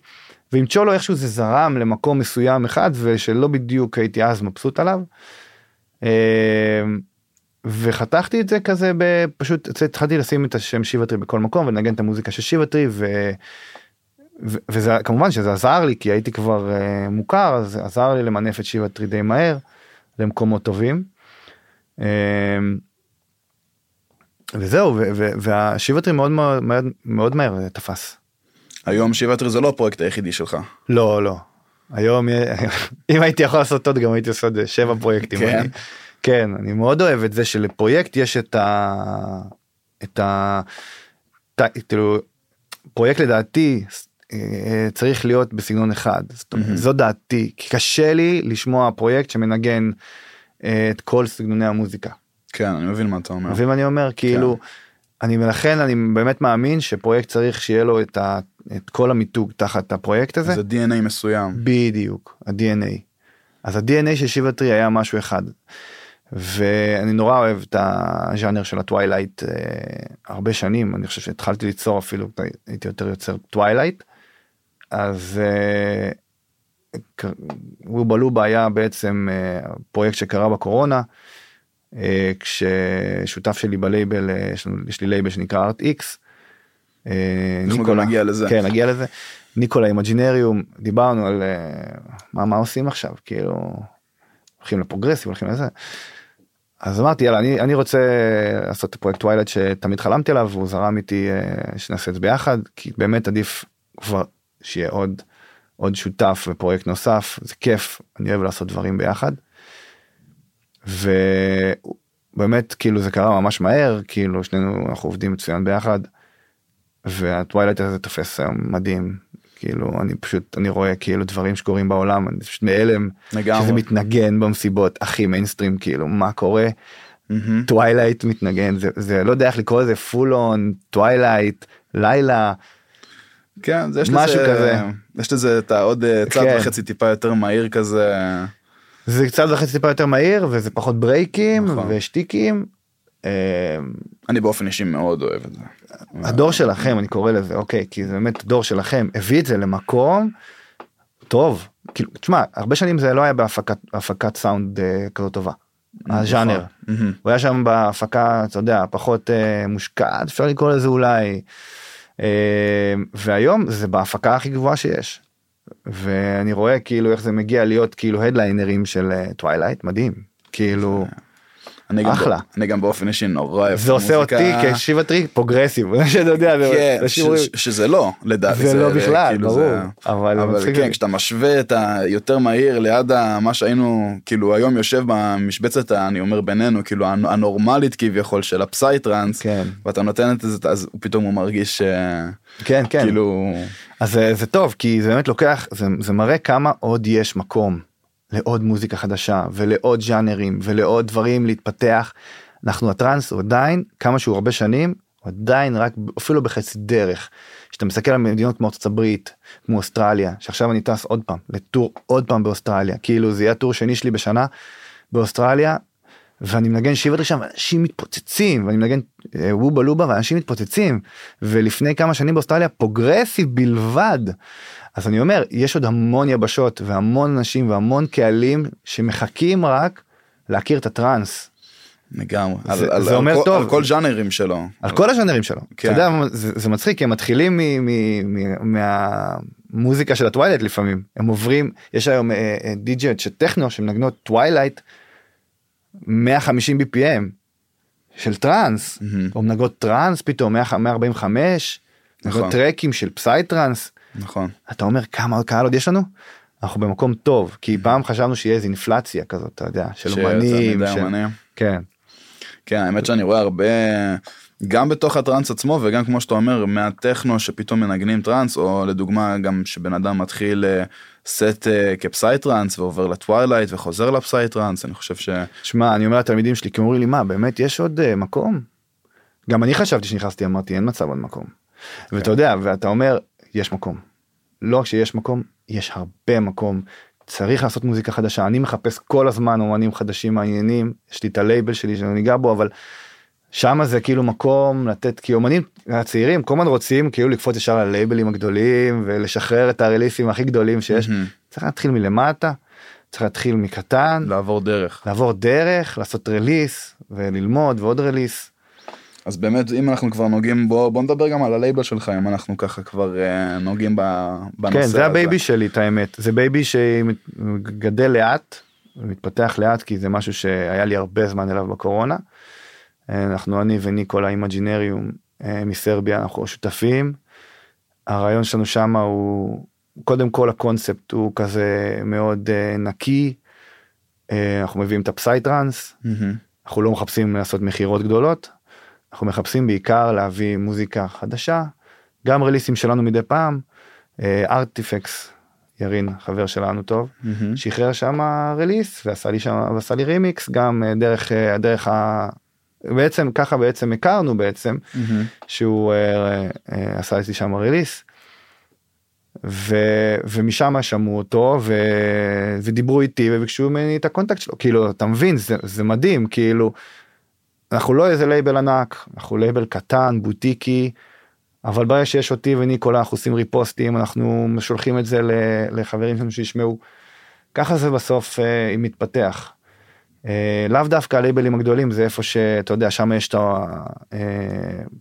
Speaker 2: ועם צ'ולו איכשהו זה זרם למקום מסוים אחד, ושלא בדיוק הייתי אז מבסוט עליו. אה, וחתכתי את זה כזה פשוט התחלתי לשים את השם שיבטרי בכל מקום ולנגן את המוזיקה של שיבטרי ו... ו- וזה כמובן שזה עזר לי כי הייתי כבר uh, מוכר אז זה עזר לי למנף את שיבטרי די מהר למקומות טובים. Um, וזהו והשיבטרי מאוד מאוד מאוד, מהר תפס.
Speaker 1: היום שיבטרי זה לא הפרויקט היחידי שלך.
Speaker 2: לא לא היום (laughs) אם הייתי יכול לעשות עוד גם הייתי עושה עוד שבע פרויקטים.
Speaker 1: כן.
Speaker 2: אני, כן אני מאוד אוהב את זה שלפרויקט יש את ה... את ה... כאילו פרויקט לדעתי אה, צריך להיות בסגנון אחד
Speaker 1: מהמם.
Speaker 2: זו דעתי כי קשה לי לשמוע פרויקט שמנגן אה, את כל סגנוני המוזיקה.
Speaker 1: כן אני מבין מה אתה אומר.
Speaker 2: מבין מה אני אומר כאילו אני ולכן אני באמת מאמין שפרויקט צריך שיהיה לו את, ה, את כל המיתוג תחת הפרויקט הזה.
Speaker 1: זה DNA מסוים.
Speaker 2: בדיוק ה-DNA. אז ה-DNA של שיבטרי היה משהו אחד. ואני נורא אוהב את הז'אנר של ה twilight אה, הרבה שנים אני חושב שהתחלתי ליצור אפילו הייתי יותר יוצר twilight. אז אה, ק- היה בעצם אה, פרויקט שקרה בקורונה. אה, כששותף שלי בלייבל אה, יש, לי לייבל שנקרא Artx.
Speaker 1: אנחנו גם נגיע לזה.
Speaker 2: כן נגיע לזה. ניקולה Imaginarium דיברנו על אה, מה מה עושים עכשיו כאילו הולכים ל progressive הולכים לזה. אז אמרתי יאללה אני אני רוצה לעשות את הפרויקט twilight שתמיד חלמתי עליו והוא זרם איתי אה, שנעשה את זה ביחד כי באמת עדיף כבר שיהיה עוד עוד שותף ופרויקט נוסף זה כיף אני אוהב לעשות דברים ביחד. ובאמת כאילו זה קרה ממש מהר כאילו שנינו אנחנו עובדים מצוין ביחד. וה twilight הזה תופס היום מדהים כאילו אני פשוט אני רואה כאילו דברים שקורים בעולם אני פשוט בהלם
Speaker 1: לגמרי.
Speaker 2: שזה מתנגן במסיבות הכי מיינסטרים כאילו מה קורה. twilight מתנגן זה זה לא יודע איך לקרוא לזה full on twilight לילה
Speaker 1: כן, זה יש
Speaker 2: משהו
Speaker 1: לזה,
Speaker 2: כזה.
Speaker 1: יש לזה את העוד אה, צעד
Speaker 2: כן.
Speaker 1: וחצי טיפה יותר מהיר כזה.
Speaker 2: זה קצת וחצי טיפה יותר מהיר וזה פחות ברייקים
Speaker 1: נכון.
Speaker 2: ושטיקים. אה,
Speaker 1: אני באופן אישי מאוד אוהב את זה.
Speaker 2: הדור שלכם אני קורא לזה אוקיי כי זה באמת דור שלכם הביא את זה למקום טוב כאילו תשמע הרבה שנים זה לא היה בהפקת הפקת סאונד אה, כזאת טובה. הז'אנר
Speaker 1: מהמם.
Speaker 2: הוא היה שם בהפקה אתה יודע פחות אה, מושקעת אפשר לקרוא לזה אולי אה, והיום זה בהפקה הכי גבוהה שיש. ואני רואה כאילו איך זה מגיע להיות כאילו ההדליינרים של twilight מדהים כאילו
Speaker 1: אני גם
Speaker 2: אחלה.
Speaker 1: בא- אני גם באופן אישי נורא אוהב.
Speaker 2: זה עושה אותי
Speaker 1: מוזיקה.
Speaker 2: כשיבטרי פרוגרסיב (laughs) שאתה יודע
Speaker 1: כן,
Speaker 2: זה שיעורים-
Speaker 1: שזה לא לדעתי
Speaker 2: זה לא בכלל
Speaker 1: כאילו
Speaker 2: ברור
Speaker 1: זה-
Speaker 2: אבל
Speaker 1: אבל כן. כשאתה משווה את היותר מהיר ליד מה שהיינו כאילו היום יושב במשבצת אני אומר בינינו כאילו הנ- הנורמלית כביכול של הפסייטרנס
Speaker 2: כן
Speaker 1: ואתה נותן את זה אז פתאום הוא מרגיש אה,
Speaker 2: כן כן
Speaker 1: כאילו
Speaker 2: אז זה, זה טוב כי זה באמת לוקח זה, זה מראה כמה עוד יש מקום לעוד מוזיקה חדשה ולעוד ז'אנרים ולעוד דברים להתפתח. אנחנו הטראנס עדיין כמה שהוא הרבה שנים עדיין רק אפילו בחצי דרך. כשאתה מסתכל על מדינות כמו ארצות הברית כמו אוסטרליה שעכשיו אני טס עוד פעם ל tour עוד פעם באוסטרליה כאילו זה יהיה ה tour שני שלי בשנה באוסטרליה ואני מנגן Shivatree שם אנשים מתפוצצים ואני מנגן אה, Wubba Lubba ואנשים מתפוצצים ולפני כמה שנים באוסטרליה progressive בלבד. אז אני אומר יש עוד המון יבשות והמון אנשים והמון קהלים שמחכים רק להכיר את הטראנס
Speaker 1: לגמרי
Speaker 2: זה-
Speaker 1: על-
Speaker 2: זה
Speaker 1: על
Speaker 2: אומר
Speaker 1: כל-
Speaker 2: טוב.
Speaker 1: על כל ז'אנרים שלו
Speaker 2: על כל הז'אנרים שלו.
Speaker 1: כן.
Speaker 2: אתה יודע זה, זה מצחיק כי הם מתחילים מ, מ, מ, מהמוזיקה של ה twilight לפעמים הם עוברים יש היום אה, אה, די.ג'יות של טכנו שמנגנות twilight 150 BPM של טראנס
Speaker 1: מהמם.
Speaker 2: או מנגנות טראנס פתאום 100 145
Speaker 1: נכון.
Speaker 2: טרקים של psytrance
Speaker 1: נכון
Speaker 2: אתה אומר כמה קהל עוד יש לנו. אנחנו במקום טוב כי פעם חשבנו שיהיה איזה אינפלציה כזאת אתה יודע של אומנים של...
Speaker 1: אומנים.
Speaker 2: כן
Speaker 1: כן, האמת שאני רואה הרבה, גם בתוך הטראנס עצמו וגם כמו שאתה אומר, מהטכנו שפתאום מנגנים טראנס, או לדוגמה גם שבן אדם מתחיל אה, סט אה, כ psytrance ועובר ל twilight וחוזר ל psytrance, אני חושב ש...
Speaker 2: שמע, אני אומר לתלמידים שלי, כי אומרים לי, מה, באמת יש עוד אה, מקום? גם אני חשבתי שנכנסתי, אמרתי, אין מצב עוד מקום. ואתה יודע, ואתה אומר, יש מקום. לא רק שיש מקום, יש הרבה מקום. צריך לעשות מוזיקה חדשה. אני מחפש כל הזמן אומנים חדשים מעניינים, יש לי את הלייבל שלי שאני ניגע בו, אבל שם זה כאילו מקום לתת, כי אומנים הצעירים כל הזמן רוצים כאילו לקפוץ ישר ללייבלים הגדולים ולשחרר את הרליסים הכי גדולים שיש.
Speaker 1: מהמם.
Speaker 2: צריך להתחיל מלמטה, צריך להתחיל מקטן,
Speaker 1: לעבור דרך.
Speaker 2: לעבור דרך, לעשות release וללמוד ועוד release.
Speaker 1: אז באמת אם אנחנו כבר נוגעים בוא בוא נדבר גם על הלייבל שלך אם אנחנו ככה כבר אה, נוגעים בנושא
Speaker 2: כן,
Speaker 1: הזה.
Speaker 2: זה ה baby שלי, את האמת. זה baby שגדל לאט, מתפתח לאט, כי זה משהו שהיה לי הרבה זמן אליו בקורונה. אה, אנחנו, אני וניקולה אימג'ינריום אה, מסרביה, אנחנו שותפים. הרעיון שלנו שם הוא, קודם כל הקונספט הוא כזה מאוד אה, נקי. אנחנו מביאים את ה psytrance,
Speaker 1: מהמם.
Speaker 2: אנחנו לא מחפשים לעשות מכירות גדולות, אנחנו מחפשים בעיקר להביא מוזיקה חדשה, גם release ים שלנו מדי פעם, ארטיפקס, ירין חבר שלנו טוב,
Speaker 1: מהמם.
Speaker 2: שחרר שם release ועשה לי שם ועשה לי רימיקס גם דרך אה, דרך ה... בעצם ככה בעצם הכרנו בעצם
Speaker 1: מהמם.
Speaker 2: שהוא אה, אה, עשה לי שם release. ו, ומשם שמעו אותו ו, ודיברו איתי וביקשו ממני את ה contact שלו כאילו אתה מבין זה, זה מדהים כאילו אנחנו לא איזה לייבל ענק אנחנו לייבל קטן בוטיקי אבל ברגע שיש אותי וניקולה אנחנו עושים repost ים אנחנו שולחים את זה לחברים שלנו שישמעו. ככה זה בסוף אה, מתפתח. אה, לאו דווקא הלייבלים הגדולים זה איפה שאתה יודע שם יש את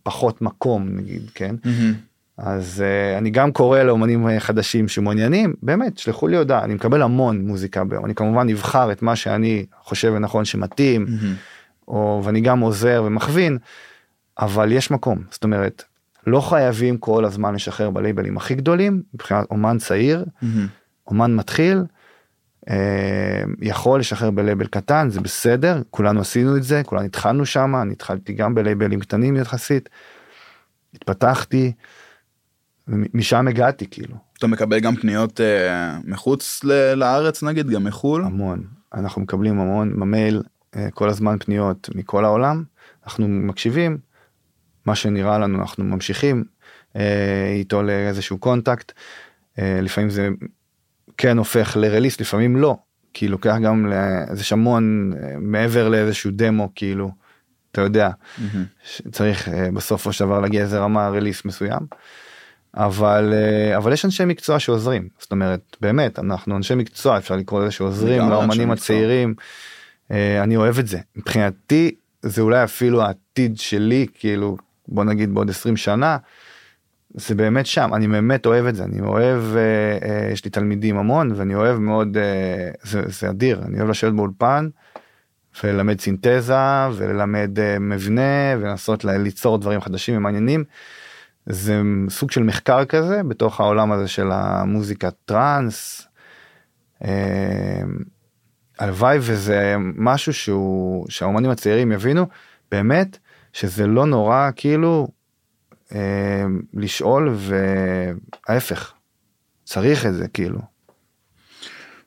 Speaker 2: הפחות מקום נגיד כן
Speaker 1: מהמם.
Speaker 2: אז uh, אני גם קורא לאומנים אה, חדשים שמעוניינים באמת שלחו לי הודעה אני מקבל המון מוזיקה ביום אני כמובן אבחר את מה שאני חושב ונכון שמתאים
Speaker 1: מהמם.
Speaker 2: או ואני גם עוזר ומכווין אבל יש מקום זאת אומרת לא חייבים כל הזמן לשחרר בלייבלים הכי גדולים מבחינת אומן צעיר
Speaker 1: מהמם.
Speaker 2: אומן מתחיל אה, יכול לשחרר בלייבל קטן זה בסדר כולנו עשינו את זה כולנו התחלנו שם אני התחלתי גם בלייבלים קטנים יחסית. התפתחתי. ומשם הגעתי כאילו
Speaker 1: אתה מקבל גם פניות אה, מחוץ ל- לארץ נגיד גם מחול
Speaker 2: המון אנחנו מקבלים המון במייל אה, כל הזמן פניות מכל העולם אנחנו מקשיבים מה שנראה לנו אנחנו ממשיכים אה, איתו לאיזשהו קונטקט אה, לפעמים זה כן הופך לרליס לפעמים לא כי לוקח גם ל- אז יש המון אה, מעבר לאיזשהו דמו כאילו אתה יודע
Speaker 1: מהמם.
Speaker 2: צריך אה, בסופו של דבר להגיע איזה רמה רליס מסוים. אבל אה, אבל יש אנשי מקצוע שעוזרים זאת אומרת באמת אנחנו אנשי מקצוע אפשר לקרוא לזה שעוזרים
Speaker 1: מקצוע.
Speaker 2: הצעירים. אני אוהב את זה מבחינתי זה אולי אפילו העתיד שלי כאילו בוא נגיד בעוד 20 שנה. זה באמת שם אני באמת אוהב את זה אני אוהב אה, אה, יש לי תלמידים המון ואני אוהב מאוד אה, זה, זה אדיר אני אוהב לשבת באולפן. וללמד סינתזה וללמד אה, מבנה ולנסות ליצור דברים חדשים ומעניינים. זה סוג של מחקר כזה בתוך העולם הזה של המוזיקה טראנס. אה, הלוואי וזה משהו שהוא שהאומנים הצעירים יבינו באמת שזה לא נורא כאילו לשאול וההפך צריך את זה כאילו.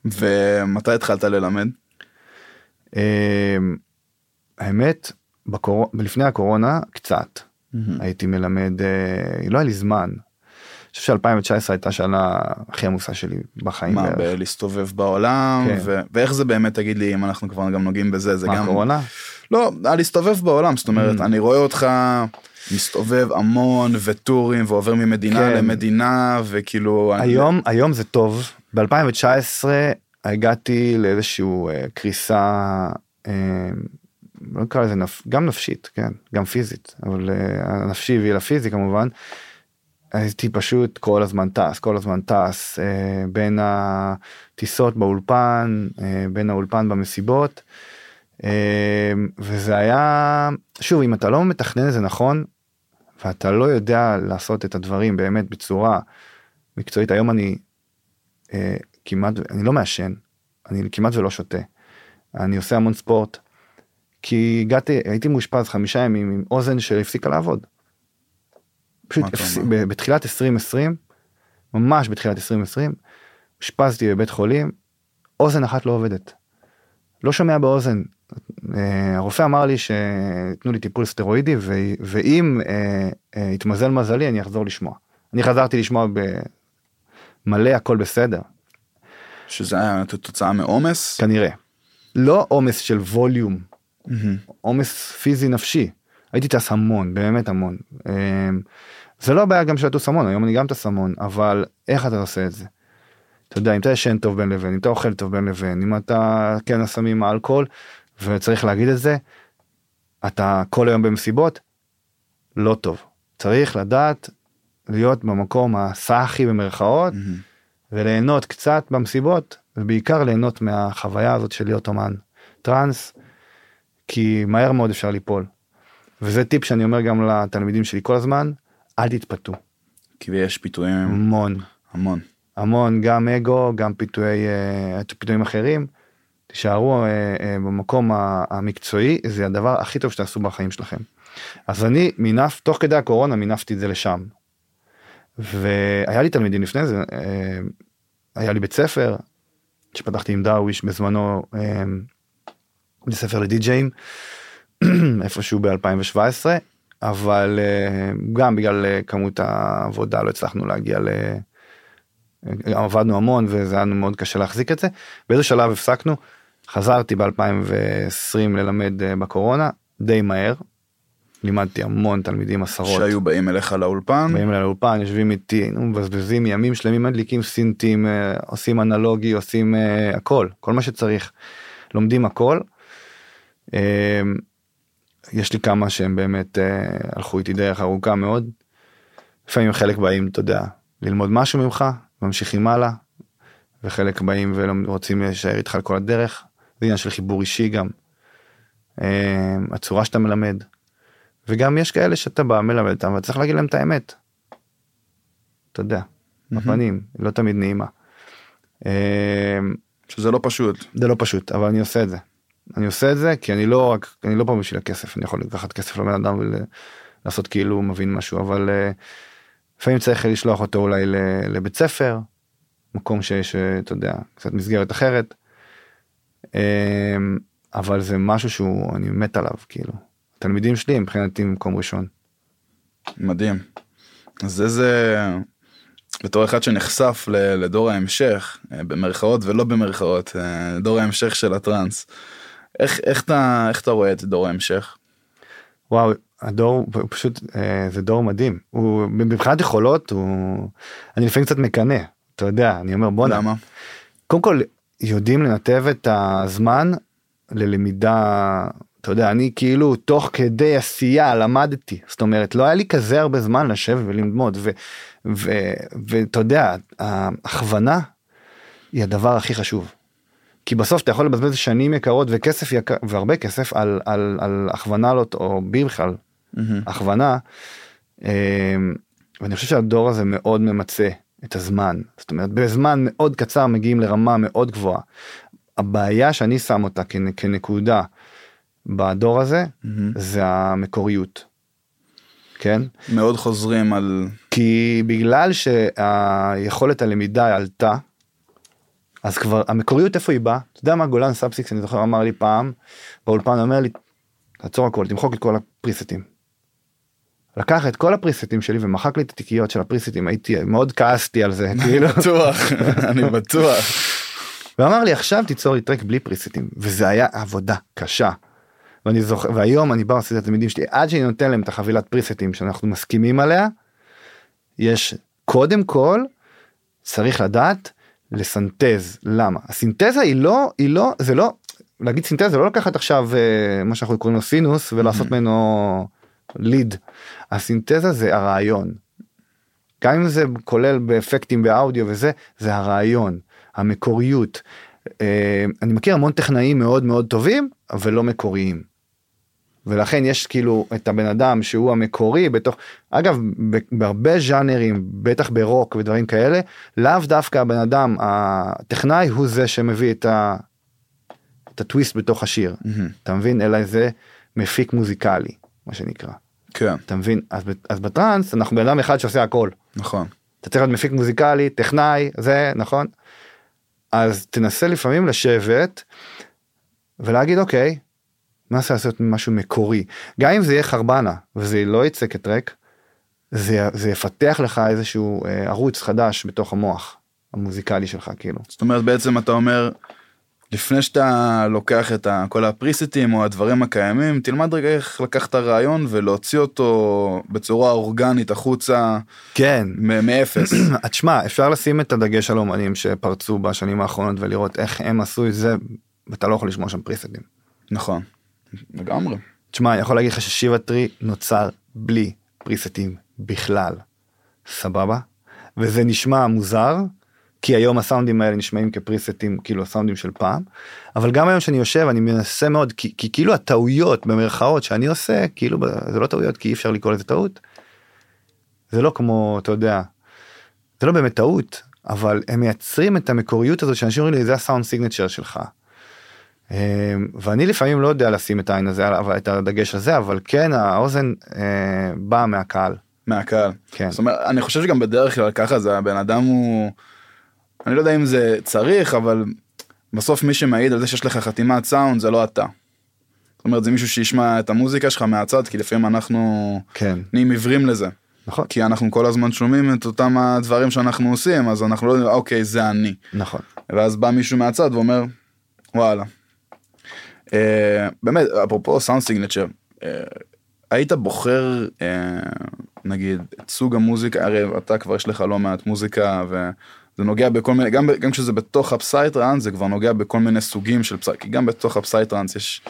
Speaker 1: ומתי התחלת ללמד?
Speaker 2: אה, האמת בקור... לפני הקורונה קצת
Speaker 1: מהמם.
Speaker 2: הייתי מלמד אה, לא היה לי זמן. אני חושב ש2019 הייתה שנה הכי עמוסה שלי בחיים.
Speaker 1: מה. בלהסתובב בעולם
Speaker 2: כן.
Speaker 1: ו- ואיך זה באמת תגיד לי אם אנחנו כבר גם נוגעים בזה זה
Speaker 2: מה,
Speaker 1: גם
Speaker 2: קורונה?
Speaker 1: לא להסתובב בעולם זאת אומרת
Speaker 2: Mm.
Speaker 1: אני רואה אותך מסתובב המון וטורים ועובר ממדינה
Speaker 2: כן.
Speaker 1: למדינה וכאילו
Speaker 2: היום היום זה טוב ב2019 הגעתי לאיזשהו אה, קריסה אה, לא נקרא לזה נפ... גם נפשית כן גם פיזית אבל אה, הנפשי והיא לפיזי כמובן. הייתי פשוט כל הזמן טס כל הזמן טס אה, בין הטיסות באולפן אה, בין האולפן במסיבות. אה, וזה היה שוב אם אתה לא מתכנן את זה נכון ואתה לא יודע לעשות את הדברים באמת בצורה מקצועית היום אני אה, כמעט אני לא מעשן אני כמעט ולא שותה אני עושה המון ספורט כי הגעתי, הייתי מאושפז חמישה ימים עם אוזן שהפסיקה לעבוד. פשוט הפס... בתחילת 2020, ממש בתחילת 2020, אושפזתי בבית חולים, אוזן אחת לא עובדת. לא שומע באוזן. אה, הרופא אמר לי שתנו לי טיפול סטרואידי ו... ואם אה, אה, יתמזל מזלי אני אחזור לשמוע. אני חזרתי לשמוע במלא הכל בסדר
Speaker 1: שזה היה תוצאה מעומס.
Speaker 2: כנראה. לא עומס של ווליום. עומס פיזי נפשי. הייתי טס המון באמת המון. זה לא הבעיה גם של לטוס המון היום אני גם טס המון אבל איך אתה עושה את זה. אתה יודע אם אתה ישן טוב בין לבין אם אתה אוכל טוב בין לבין אם אתה כן הסמים האלכוהול וצריך להגיד את זה אתה כל היום במסיבות לא טוב צריך לדעת להיות במקום הסאחי במרכאות
Speaker 1: מהמם.
Speaker 2: וליהנות קצת במסיבות ובעיקר ליהנות מהחוויה הזאת של להיות אומן טראנס כי מהר מאוד אפשר ליפול. וזה טיפ שאני אומר גם לתלמידים שלי כל הזמן אל תתפתו
Speaker 1: כי יש פיתויים
Speaker 2: המון
Speaker 1: המון.
Speaker 2: המון גם אגו גם פיתויי אה, פיתויים אחרים. תישארו אה, אה, במקום המקצועי זה הדבר הכי טוב שתעשו בחיים שלכם. אז אני מינף תוך כדי הקורונה מינפתי את זה לשם. והיה לי תלמידים לפני זה היה לי בית ספר שפתחתי עם דרוויש בזמנו בית ספר לדי-ג'אים (clears throat) איפשהו ב-2017 אבל גם בגלל כמות העבודה לא הצלחנו להגיע ל... עבדנו המון וזה היה לנו מאוד קשה להחזיק את זה באיזה שלב הפסקנו חזרתי ב2020 ללמד אה, בקורונה די מהר. לימדתי המון תלמידים עשרות
Speaker 1: שהיו באים אליך לאולפן.
Speaker 2: באים אליי לאולפן יושבים איתי מבזבזים ימים שלמים מדליקים סינטים אה, עושים אנלוגי עושים אה, הכל כל מה שצריך לומדים הכל. אה, יש לי כמה שהם באמת הלכו איתי דרך ארוכה מאוד. לפעמים חלק באים אתה יודע ללמוד משהו ממך ממשיכים הלאה וחלק באים ורוצים להישאר איתך על כל הדרך זה עניין של חיבור אישי גם. אה, הצורה שאתה מלמד. וגם יש כאלה שאתה בא מלמד אותם וצריך להגיד להם את האמת. אתה יודע, בפנים, לא תמיד נעימה. אה,
Speaker 1: שזה לא פשוט.
Speaker 2: זה לא פשוט אבל אני עושה את זה. אני עושה את זה כי אני לא רק אני לא פה בשביל הכסף אני יכול לקחת כסף לבן אדם ולעשות כאילו הוא מבין משהו אבל אה, לפעמים צריך לשלוח אותו אולי לבית ספר מקום שיש אה, אתה יודע קצת מסגרת אחרת. אה, אבל זה משהו שהוא אני מת עליו כאילו תלמידים שלי מבחינתי מקום ראשון.
Speaker 1: מדהים. אז איזה בתור אחד שנחשף ל- לדור ההמשך אה, במרכאות ולא במרכאות אה, דור ההמשך של הטראנס. איך איך אתה איך אתה רואה את דור ההמשך?
Speaker 2: וואו הדור הוא פשוט אה, זה דור מדהים הוא מבחינת יכולות הוא אני לפעמים קצת מקנא אתה יודע אני אומר בוא
Speaker 1: למה?
Speaker 2: קודם כל יודעים לנתב את הזמן ללמידה אתה יודע אני כאילו תוך כדי עשייה למדתי זאת אומרת לא היה לי כזה הרבה זמן לשבת וללמוד ואתה יודע ההכוונה היא הדבר הכי חשוב. כי בסוף אתה יכול לבזבז שנים יקרות וכסף יקר והרבה כסף על, על, על הכוונה לא או בי בכלל. הכוונה. אה, ואני חושב שהדור הזה מאוד ממצה את הזמן זאת אומרת בזמן מאוד קצר מגיעים לרמה מאוד גבוהה. הבעיה שאני שם אותה כנ- כנקודה בדור הזה
Speaker 1: מהמם.
Speaker 2: זה המקוריות. כן
Speaker 1: מאוד חוזרים על
Speaker 2: כי בגלל שהיכולת הלמידה עלתה אז כבר המקוריות איפה היא באה אתה יודע מה גולן סאבסיקס אני זוכר אמר לי פעם באולפן אומר לי תעצור הכל תמחוק את כל ה preset ים. לקח את כל ה preset ים שלי ומחק לי את התיקיות של ה preset ים הייתי מאוד כעסתי על זה כאילו
Speaker 1: בטוח (laughs) אני בטוח.
Speaker 2: ואמר לי עכשיו תיצור לי track בלי preset ים וזה היה עבודה קשה. ואני זוכר והיום אני בא לעשות את התלמידים שלי עד שאני נותן להם את החבילת preset ים שאנחנו מסכימים עליה. יש קודם כל צריך לדעת לסנטז למה הסינתזה היא לא היא לא זה לא להגיד סינתזה זה לא לקחת עכשיו אה, מה שאנחנו קוראים לו סינוס ולעשות ממנו ליד הסינתזה זה הרעיון. גם אם זה כולל באפקטים באודיו וזה זה הרעיון המקוריות. אה, אני מכיר המון טכנאים מאוד מאוד טובים אבל לא מקוריים. ולכן יש כאילו את הבן אדם שהוא המקורי בתוך אגב בהרבה ז'אנרים בטח ברוק ודברים כאלה לאו דווקא הבן אדם הטכנאי הוא זה שמביא את, ה, את הטוויסט בתוך השיר
Speaker 1: מהמם.
Speaker 2: אתה מבין אלא זה מפיק מוזיקלי מה שנקרא
Speaker 1: כן,
Speaker 2: אתה מבין? אז, אז בטראנס אנחנו בן אדם אחד שעושה הכל.
Speaker 1: נכון.
Speaker 2: אתה צריך להיות מפיק מוזיקלי טכנאי זה נכון? אז תנסה לפעמים לשבת ולהגיד אוקיי. ננסה לעשות משהו מקורי? גם אם זה יהיה חרבנה וזה לא יצא כטרק זה, זה יפתח לך איזשהו אה, ערוץ חדש בתוך המוח המוזיקלי שלך כאילו.
Speaker 1: זאת אומרת בעצם אתה אומר לפני שאתה לוקח את ה- כל הפריסטים או הדברים הקיימים תלמד רגע איך לקחת את הרעיון ולהוציא אותו בצורה אורגנית החוצה
Speaker 2: כן
Speaker 1: מאפס. (clears throat)
Speaker 2: תשמע אפשר לשים את הדגש על אומנים שפרצו בשנים האחרונות ולראות איך הם עשו את זה ואתה לא יכול לשמוע שם פריסטים.
Speaker 1: נכון. לגמרי.
Speaker 2: תשמע אני יכול להגיד לך ששיבה טרי נוצר בלי פריסטים בכלל. סבבה? וזה נשמע מוזר כי היום הסאונדים האלה נשמעים כפריסטים כאילו הסאונדים של פעם אבל גם היום שאני יושב אני מנסה מאוד כי, כי כאילו הטעויות במרכאות שאני עושה כאילו זה לא טעויות כי אי אפשר לקרוא לזה טעות. זה לא כמו אתה יודע זה לא באמת טעות אבל הם מייצרים את המקוריות הזאת שאנשים אומרים לי זה הסאונד סיגנצ'ר שלך. אה, ואני לפעמים לא יודע לשים את העין הזה אבל את הדגש הזה אבל כן האוזן אה, באה מהקהל.
Speaker 1: מהקהל.
Speaker 2: כן.
Speaker 1: זאת אומרת, אני חושב שגם בדרך כלל ככה זה הבן אדם הוא, אני לא יודע אם זה צריך, אבל בסוף מי שמעיד על זה שיש לך חתימת סאונד זה לא אתה. זאת אומרת, זה מישהו שישמע את המוזיקה שלך מהצד, כי לפעמים אנחנו
Speaker 2: כן
Speaker 1: נהיים עיוורים לזה.
Speaker 2: נכון
Speaker 1: כי אנחנו כל הזמן שומעים את אותם הדברים שאנחנו עושים, אז אנחנו לא יודעים, אוקיי, זה אני.
Speaker 2: נכון
Speaker 1: ואז בא מישהו מהצד ואומר, וואלה. אה, באמת, אפרופו sound signature, אה, היית בוחר, אה, נגיד, את סוג המוזיקה, הרי אתה כבר יש לך לא מעט מוזיקה, וזה נוגע בכל מיני, גם, גם כשזה בתוך ה psytrance, זה כבר נוגע בכל מיני סוגים של psy, כי גם בתוך ה psytrance יש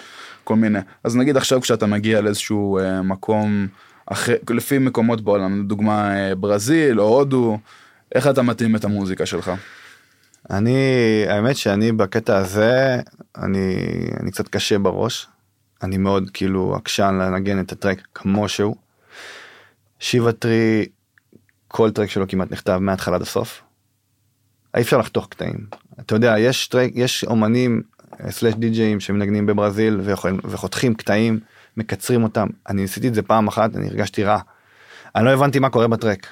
Speaker 1: כל מיני. אז נגיד עכשיו כשאתה מגיע לאיזשהו אה, מקום אחר, לפי מקומות בעולם, לדוגמה אה, ברזיל או הודו, איך אתה מתאים את המוזיקה שלך?
Speaker 2: אני האמת שאני בקטע הזה אני אני קצת קשה בראש אני מאוד כאילו עקשן לנגן את ה track כמו שהוא. Shivatree כל track שלו כמעט נכתב מההתחלה עד הסוף. אי אפשר לחתוך קטעים. אתה יודע יש track יש אומנים אה, סלאש די-ג'אים שמנגנים בברזיל ויכולים וחותכים קטעים מקצרים אותם. אני ניסיתי את זה פעם אחת אני הרגשתי רע. אני לא הבנתי מה קורה בטרק.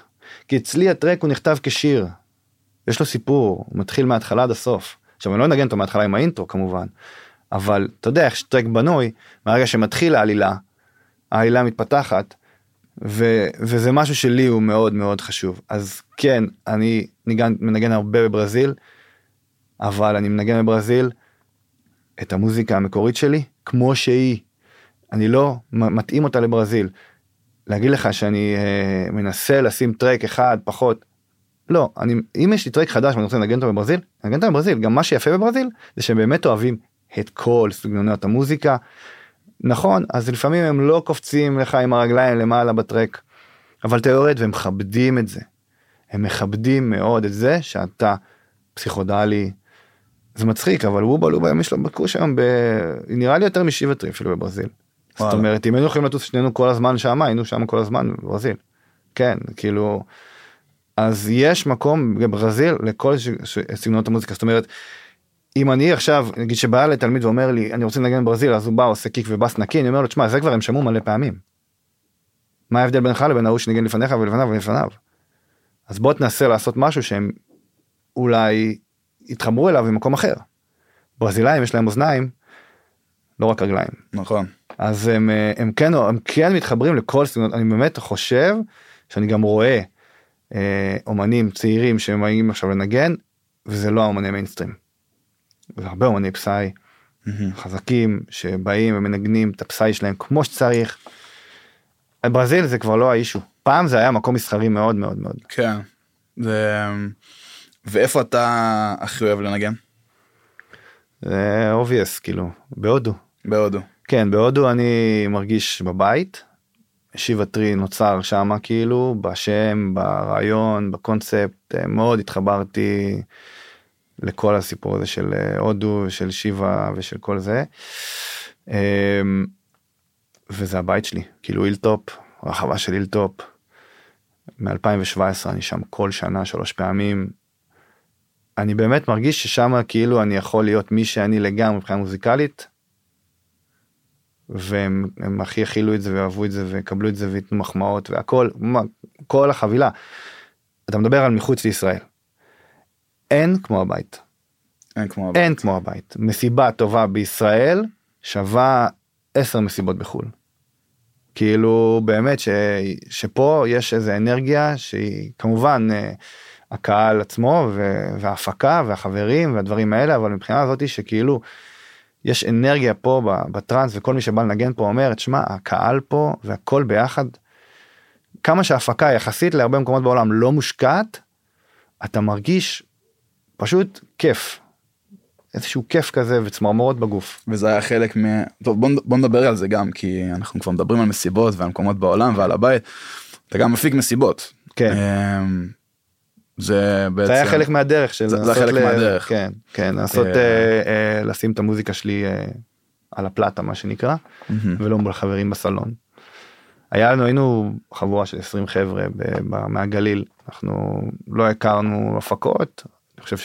Speaker 2: כי אצלי הטרק הוא נכתב כשיר. יש לו סיפור הוא מתחיל מההתחלה עד הסוף. עכשיו אני לא אנגן אותו מההתחלה עם האינטרו כמובן אבל אתה יודע איך שטרק בנוי מהרגע שמתחיל העלילה העלילה מתפתחת ו, וזה משהו שלי הוא מאוד מאוד חשוב. אז כן אני ניגן, מנגן הרבה בברזיל אבל אני מנגן בברזיל את המוזיקה המקורית שלי כמו שהיא אני לא מתאים אותה לברזיל. להגיד לך שאני אה, מנסה לשים טרק אחד פחות לא אני אם יש לי טרק חדש ואני רוצה לנגן אותו בברזיל נגן אותו בברזיל גם מה שיפה בברזיל זה שהם באמת אוהבים את כל סגנונות המוזיקה. נכון אז לפעמים הם לא קופצים לך עם הרגליים למעלה בטרק אבל אתה יורד והם מכבדים את זה. הם מכבדים מאוד את זה שאתה פסיכודלי. זה מצחיק אבל וובה לובה יש לו בקוש היום ב... נראה לי יותר משבע טרי אפילו בברזיל. זאת
Speaker 1: וואלה.
Speaker 2: אומרת אם היינו יכולים לטוס שנינו כל הזמן שם היינו שם כל הזמן בברזיל. כן כאילו אז יש מקום בברזיל לכל ש- ש- סגנונות המוזיקה זאת אומרת אם אני עכשיו נגיד שבא לתלמיד ואומר לי אני רוצה לנגן בברזיל אז הוא בא עושה קיק ובאס נקי אני אומר לו תשמע זה כבר הם שמעו מלא פעמים. מה ההבדל בינך לבין ההוא שניגן לפניך ולפניו ולפניו. אז בוא תנסה לעשות משהו שהם אולי יתחברו אליו ממקום אחר. ברזילאים יש להם אוזניים לא רק רגליים.
Speaker 1: נכון.
Speaker 2: אז הם, אה, הם כן הם כן מתחברים לכל סגנונות אני באמת חושב שאני גם רואה אה, אומנים צעירים שמגיעים עכשיו לנגן וזה לא האומני מיינסטרים. זה הרבה אומני פסאי
Speaker 1: מהמם.
Speaker 2: חזקים שבאים ומנגנים את הפסאי שלהם כמו שצריך. ברזיל זה כבר לא האישו פעם זה היה מקום מסחרי מאוד מאוד מאוד
Speaker 1: כן. זה... ואיפה אתה הכי אוהב לנגן?
Speaker 2: זה obvious כאילו בהודו
Speaker 1: בהודו.
Speaker 2: כן בהודו אני מרגיש בבית. שיבה טרי נוצר שמה כאילו בשם ברעיון בקונספט אה, מאוד התחברתי לכל הסיפור הזה של אה, הודו של שיבה ושל כל זה. וזה הבית שלי כאילו אילטופ רחבה של אילטופ. מ-2017 אני שם כל שנה שלוש פעמים. אני באמת מרגיש ששם כאילו אני יכול להיות מי שאני לגמרי מבחינה מוזיקלית. והם הם הכי יכילו את זה ואהבו את זה ויקבלו את זה וייתנו מחמאות והכל מה, כל החבילה. אתה מדבר על מחוץ לישראל. אין כמו הבית.
Speaker 1: אין כמו...
Speaker 2: אין כמו הבית. מסיבה טובה בישראל שווה 10 מסיבות בחו"ל. כאילו באמת ש, שפה יש איזה אנרגיה שהיא כמובן אה, הקהל עצמו ו, וההפקה והחברים והדברים האלה אבל מבחינה הזאתי שכאילו יש אנרגיה פה בטראנס וכל מי שבא לנגן פה אומר תשמע הקהל פה והכל ביחד. כמה שההפקה יחסית להרבה מקומות בעולם לא מושקעת אתה מרגיש פשוט כיף. איזשהו כיף כזה וצמרמורות בגוף.
Speaker 1: וזה היה חלק מ... טוב בוא, בוא נדבר על זה גם כי אנחנו כבר מדברים על מסיבות ועל מקומות בעולם ועל הבית. אתה גם מפיק מסיבות.
Speaker 2: כן.
Speaker 1: אמ, זה בעצם...
Speaker 2: זה היה חלק מהדרך של
Speaker 1: זה- זה חלק מהדרך.
Speaker 2: כן כן לנסות
Speaker 1: אה,
Speaker 2: אה, אה, לשים את המוזיקה שלי אה, על הפלטה מה שנקרא
Speaker 1: מהמם.
Speaker 2: ולא מול חברים בסלון. היה לנו היינו חבורה של 20 חבר'ה ב- ב- מהגליל אנחנו לא הכרנו הפקות אני חושב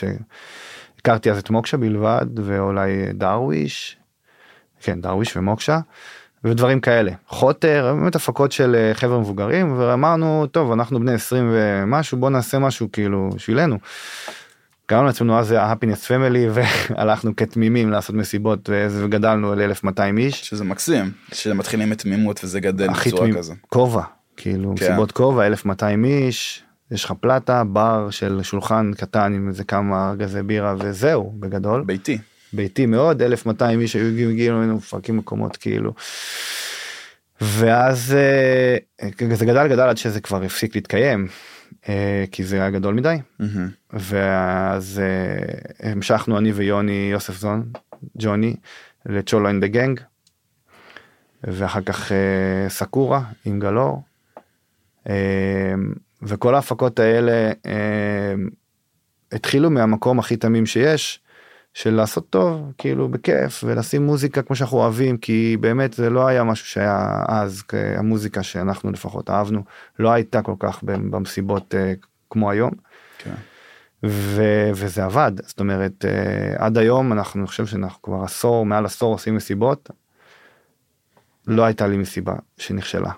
Speaker 2: שהכרתי אז את מוקשה בלבד ואולי דרוויש כן דרוויש ומוקשה ודברים כאלה חוטר באמת הפקות של אה, חבר'ה מבוגרים ואמרנו טוב אנחנו בני 20 ומשהו בוא נעשה משהו כאילו בשבילנו. קראנו לעצמנו אז ה-happiness family (laughs) והלכנו כתמימים לעשות מסיבות וגדלנו ל 1200 איש.
Speaker 1: שזה מקסים שמתחילים מתמימות וזה גדל בצורה
Speaker 2: תמים,
Speaker 1: כזה.
Speaker 2: כובע כאילו
Speaker 1: כן.
Speaker 2: מסיבות כובע 1200 איש יש לך פלטה בר של שולחן קטן עם איזה כמה ארגזי בירה וזהו בגדול
Speaker 1: ביתי.
Speaker 2: ביתי מאוד 1200 איש היו הגיעו אלינו מפרקים מקומות כאילו. ואז אה, זה גדל גדל עד שזה כבר הפסיק להתקיים אה, כי זה היה גדול מדי
Speaker 1: מהמם.
Speaker 2: ואז אה, המשכנו אני ויוני יוספזון ג'וני לצ'ולו אין דה גנג. ואחר כך אה, סקורה עם גלור. וכל ההפקות האלה אה, התחילו מהמקום הכי תמים שיש של לעשות טוב כאילו בכיף ולשים מוזיקה כמו שאנחנו אוהבים כי באמת זה לא היה משהו שהיה אז המוזיקה שאנחנו לפחות אהבנו לא הייתה כל כך במסיבות אה, כמו היום.
Speaker 1: כן.
Speaker 2: ו- וזה עבד זאת אומרת אה, עד היום אנחנו אני חושב שאנחנו כבר עשור מעל עשור עושים מסיבות. לא הייתה לי מסיבה שנכשלה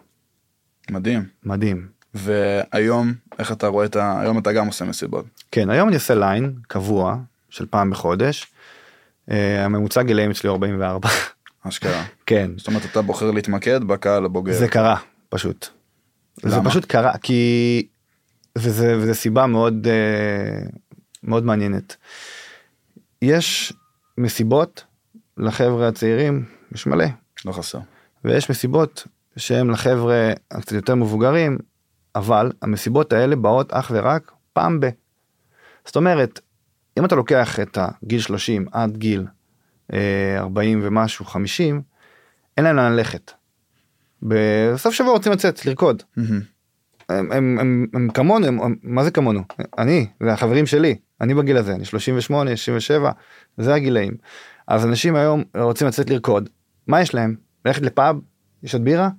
Speaker 1: מדהים.
Speaker 2: מדהים
Speaker 1: והיום איך אתה רואה את ה... היום אתה גם עושה מסיבות.
Speaker 2: כן היום אני עושה ליין קבוע של פעם בחודש. אה, הממוצע גילאים אצלי הוא 44
Speaker 1: אשכרה. (laughs)
Speaker 2: כן
Speaker 1: זאת אומרת אתה בוחר להתמקד בקהל הבוגר.
Speaker 2: זה קרה פשוט. זה
Speaker 1: למה?
Speaker 2: פשוט קרה כי וזה וזה סיבה מאוד אה, מאוד מעניינת. יש מסיבות לחבר'ה הצעירים יש מלא
Speaker 1: לא חסר.
Speaker 2: ויש מסיבות שהם לחבר'ה הקצת יותר מבוגרים אבל המסיבות האלה באות אך ורק פעם ב. זאת אומרת אם אתה לוקח את הגיל 30 עד גיל אה, 40 ומשהו 50 אין להם לאן ללכת. בסוף שבוע רוצים לצאת לרקוד.
Speaker 1: מהמם.
Speaker 2: הם, הם, הם, הם כמונו הם, הם, מה זה כמונו? אני והחברים שלי אני בגיל הזה אני 38 67 זה הגילאים. אז אנשים היום רוצים לצאת לרקוד. מה יש להם? ללכת לפאב? לשתות בירה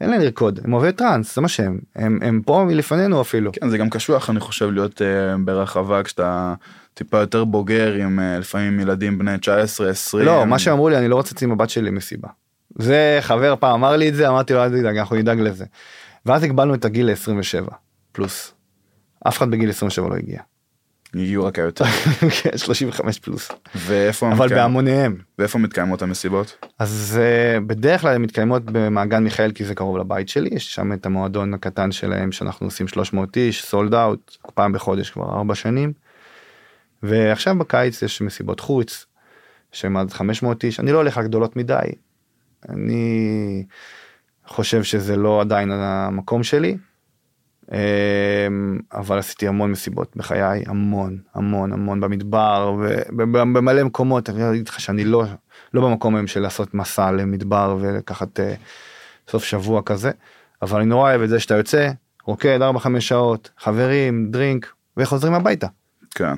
Speaker 2: אין להם לרקוד הם אוהבי טראנס זה מה שהם הם, הם פה מלפנינו אפילו
Speaker 1: כן זה גם קשוח אני חושב להיות אה, ברחבה כשאתה טיפה יותר בוגר עם אה, לפעמים ילדים בני 19 20.
Speaker 2: לא מה שאמרו לי אני לא רוצה לצאת עם הבת שלי מסיבה. זה חבר פעם אמר לי את זה אמרתי לו אל תדאג אנחנו נדאג לזה. ואז הגבלנו את הגיל ל-27 פלוס. אף אחד בגיל 27 לא הגיע.
Speaker 1: הגיעו רק היותר. (laughs)
Speaker 2: כן, 35 פלוס.
Speaker 1: ואיפה
Speaker 2: אבל
Speaker 1: מתקיים-
Speaker 2: בהמוניהם.
Speaker 1: ואיפה מתקיימות המסיבות?
Speaker 2: אז uh, בדרך כלל הן מתקיימות במעגן מיכאל כי זה קרוב לבית שלי יש שם את המועדון הקטן שלהם שאנחנו עושים 300 איש סולד אאוט פעם בחודש כבר ארבע שנים. ועכשיו בקיץ יש מסיבות חוץ שהם עד 500 איש אני לא הולך על גדולות מדי. אני חושב שזה לא עדיין המקום שלי. אמ, אבל עשיתי המון מסיבות בחיי המון המון המון במדבר ובמלא מקומות אני אגיד לך שאני לא לא במקום היום של לעשות מסע למדבר ולקחת אה, סוף שבוע כזה אבל אני נורא אוהב את זה שאתה יוצא רוקד 4-5 שעות חברים דרינק וחוזרים הביתה
Speaker 1: כן.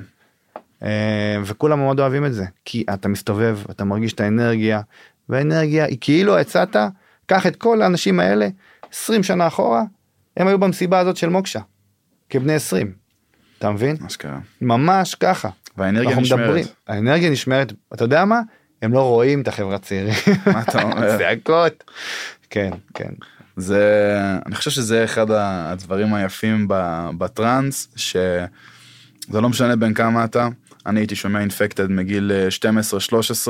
Speaker 2: אה, וכולם מאוד אוהבים את זה כי אתה מסתובב אתה מרגיש את האנרגיה והאנרגיה היא כאילו הצעת קח את כל האנשים האלה 20 שנה אחורה הם היו במסיבה הזאת של מוקשה כבני 20 אתה מבין
Speaker 1: אשכרה.
Speaker 2: ממש ככה
Speaker 1: והאנרגיה נשמרת.
Speaker 2: מדברים, האנרגיה נשמרת, אתה יודע מה? הם לא רואים את החברה צעירים.
Speaker 1: מה אתה אומר? (laughs)
Speaker 2: צעקות. כן, כן.
Speaker 1: זה אני חושב שזה אחד הדברים היפים בטראנס שזה לא משנה בין כמה אתה אני הייתי שומע אינפקטד מגיל אה, 12-13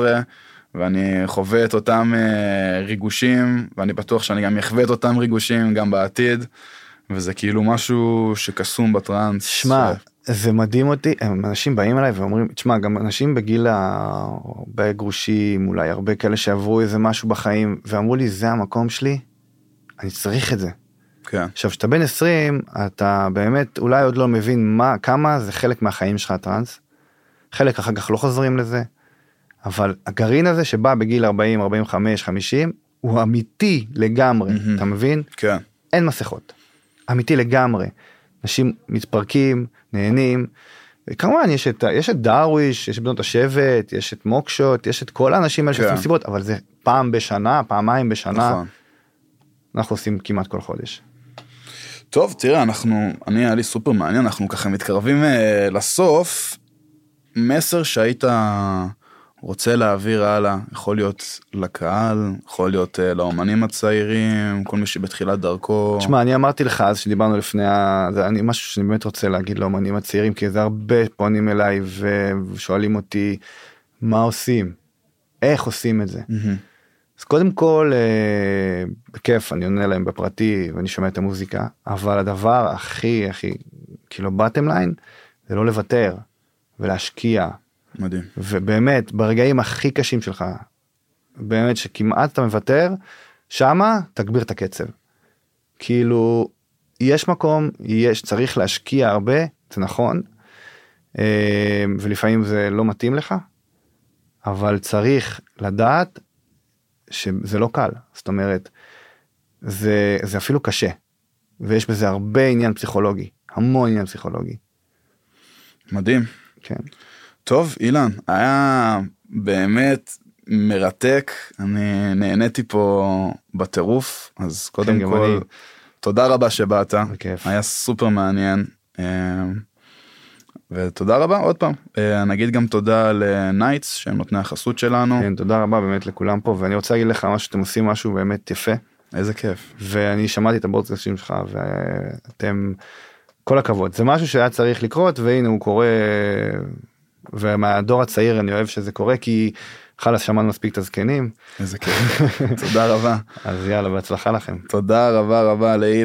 Speaker 1: ואני חווה את אותם אה, ריגושים ואני בטוח שאני גם אחווה את אותם ריגושים גם בעתיד וזה כאילו משהו שקסום בטראנס.
Speaker 2: שמע, זה מדהים אותי, אנשים באים אליי ואומרים, תשמע, גם אנשים בגיל הרבה גרושים, אולי הרבה כאלה שעברו איזה משהו בחיים, ואמרו לי, זה המקום שלי, אני צריך את זה.
Speaker 1: כן,
Speaker 2: עכשיו, כשאתה בן 20, אתה באמת אולי עוד לא מבין מה, כמה זה חלק מהחיים שלך הטראנס. חלק אחר כך לא חוזרים לזה, אבל הגרעין הזה שבא בגיל 40, 45, 50, הוא אמיתי לגמרי,
Speaker 1: מהמם.
Speaker 2: אתה מבין?
Speaker 1: כן,
Speaker 2: אין מסכות. אמיתי לגמרי. אנשים מתפרקים, נהנים. וכמובן יש את, יש את דרוויש, יש את בנות השבט, יש את מוקשוט, יש את כל האנשים האלה
Speaker 1: כן.
Speaker 2: שעושים סיבות, אבל זה פעם בשנה, פעמיים בשנה,
Speaker 1: נכון.
Speaker 2: אנחנו עושים כמעט כל חודש.
Speaker 1: טוב תראה אנחנו אני היה לי סופר מעניין אנחנו ככה מתקרבים אה, לסוף מסר שהיית רוצה להעביר הלאה יכול להיות לקהל יכול להיות אה, לאומנים הצעירים כל מי שבתחילת דרכו.
Speaker 2: תשמע, אני אמרתי לך אז שדיברנו לפני ה... זה אני משהו שאני באמת רוצה להגיד לאמנים הצעירים, כי זה הרבה פונים אליי ושואלים אותי מה עושים, איך עושים את זה.
Speaker 1: מהמם.
Speaker 2: אז קודם כל אה, בכיף אני עונה להם בפרטי ואני שומע את המוזיקה אבל הדבר הכי הכי כאילו בטם ליין זה לא לוותר ולהשקיע
Speaker 1: מדהים.
Speaker 2: ובאמת ברגעים הכי קשים שלך באמת שכמעט אתה מוותר שמה תגביר את הקצב. כאילו יש מקום יש צריך להשקיע הרבה זה נכון אה, ולפעמים זה לא מתאים לך אבל צריך לדעת שזה לא קל זאת אומרת זה זה אפילו קשה ויש בזה הרבה עניין פסיכולוגי המון עניין פסיכולוגי
Speaker 1: מדהים.
Speaker 2: כן
Speaker 1: טוב אילן היה באמת מרתק. אני נהניתי פה בטירוף אז קודם
Speaker 2: כן,
Speaker 1: כל
Speaker 2: אני.
Speaker 1: תודה רבה שבאת.
Speaker 2: בכיף.
Speaker 1: היה סופר מעניין. אה, ותודה רבה עוד פעם. אה, נגיד גם תודה לנייטס שהם נותני החסות שלנו.
Speaker 2: כן, תודה רבה באמת לכולם פה ואני רוצה להגיד לך משהו שאתם עושים משהו באמת יפה.
Speaker 1: איזה כיף.
Speaker 2: ואני שמעתי את הבורדקאסטים שלך ואתם כל הכבוד. זה משהו שהיה צריך לקרות והנה הוא קורה ומהדור הצעיר אני אוהב שזה קורה כי חלאס שמענו מספיק את הזקנים
Speaker 1: איזה כיף (laughs) תודה רבה
Speaker 2: אז יאללה בהצלחה לכם.
Speaker 1: תודה רבה רבה לאילן.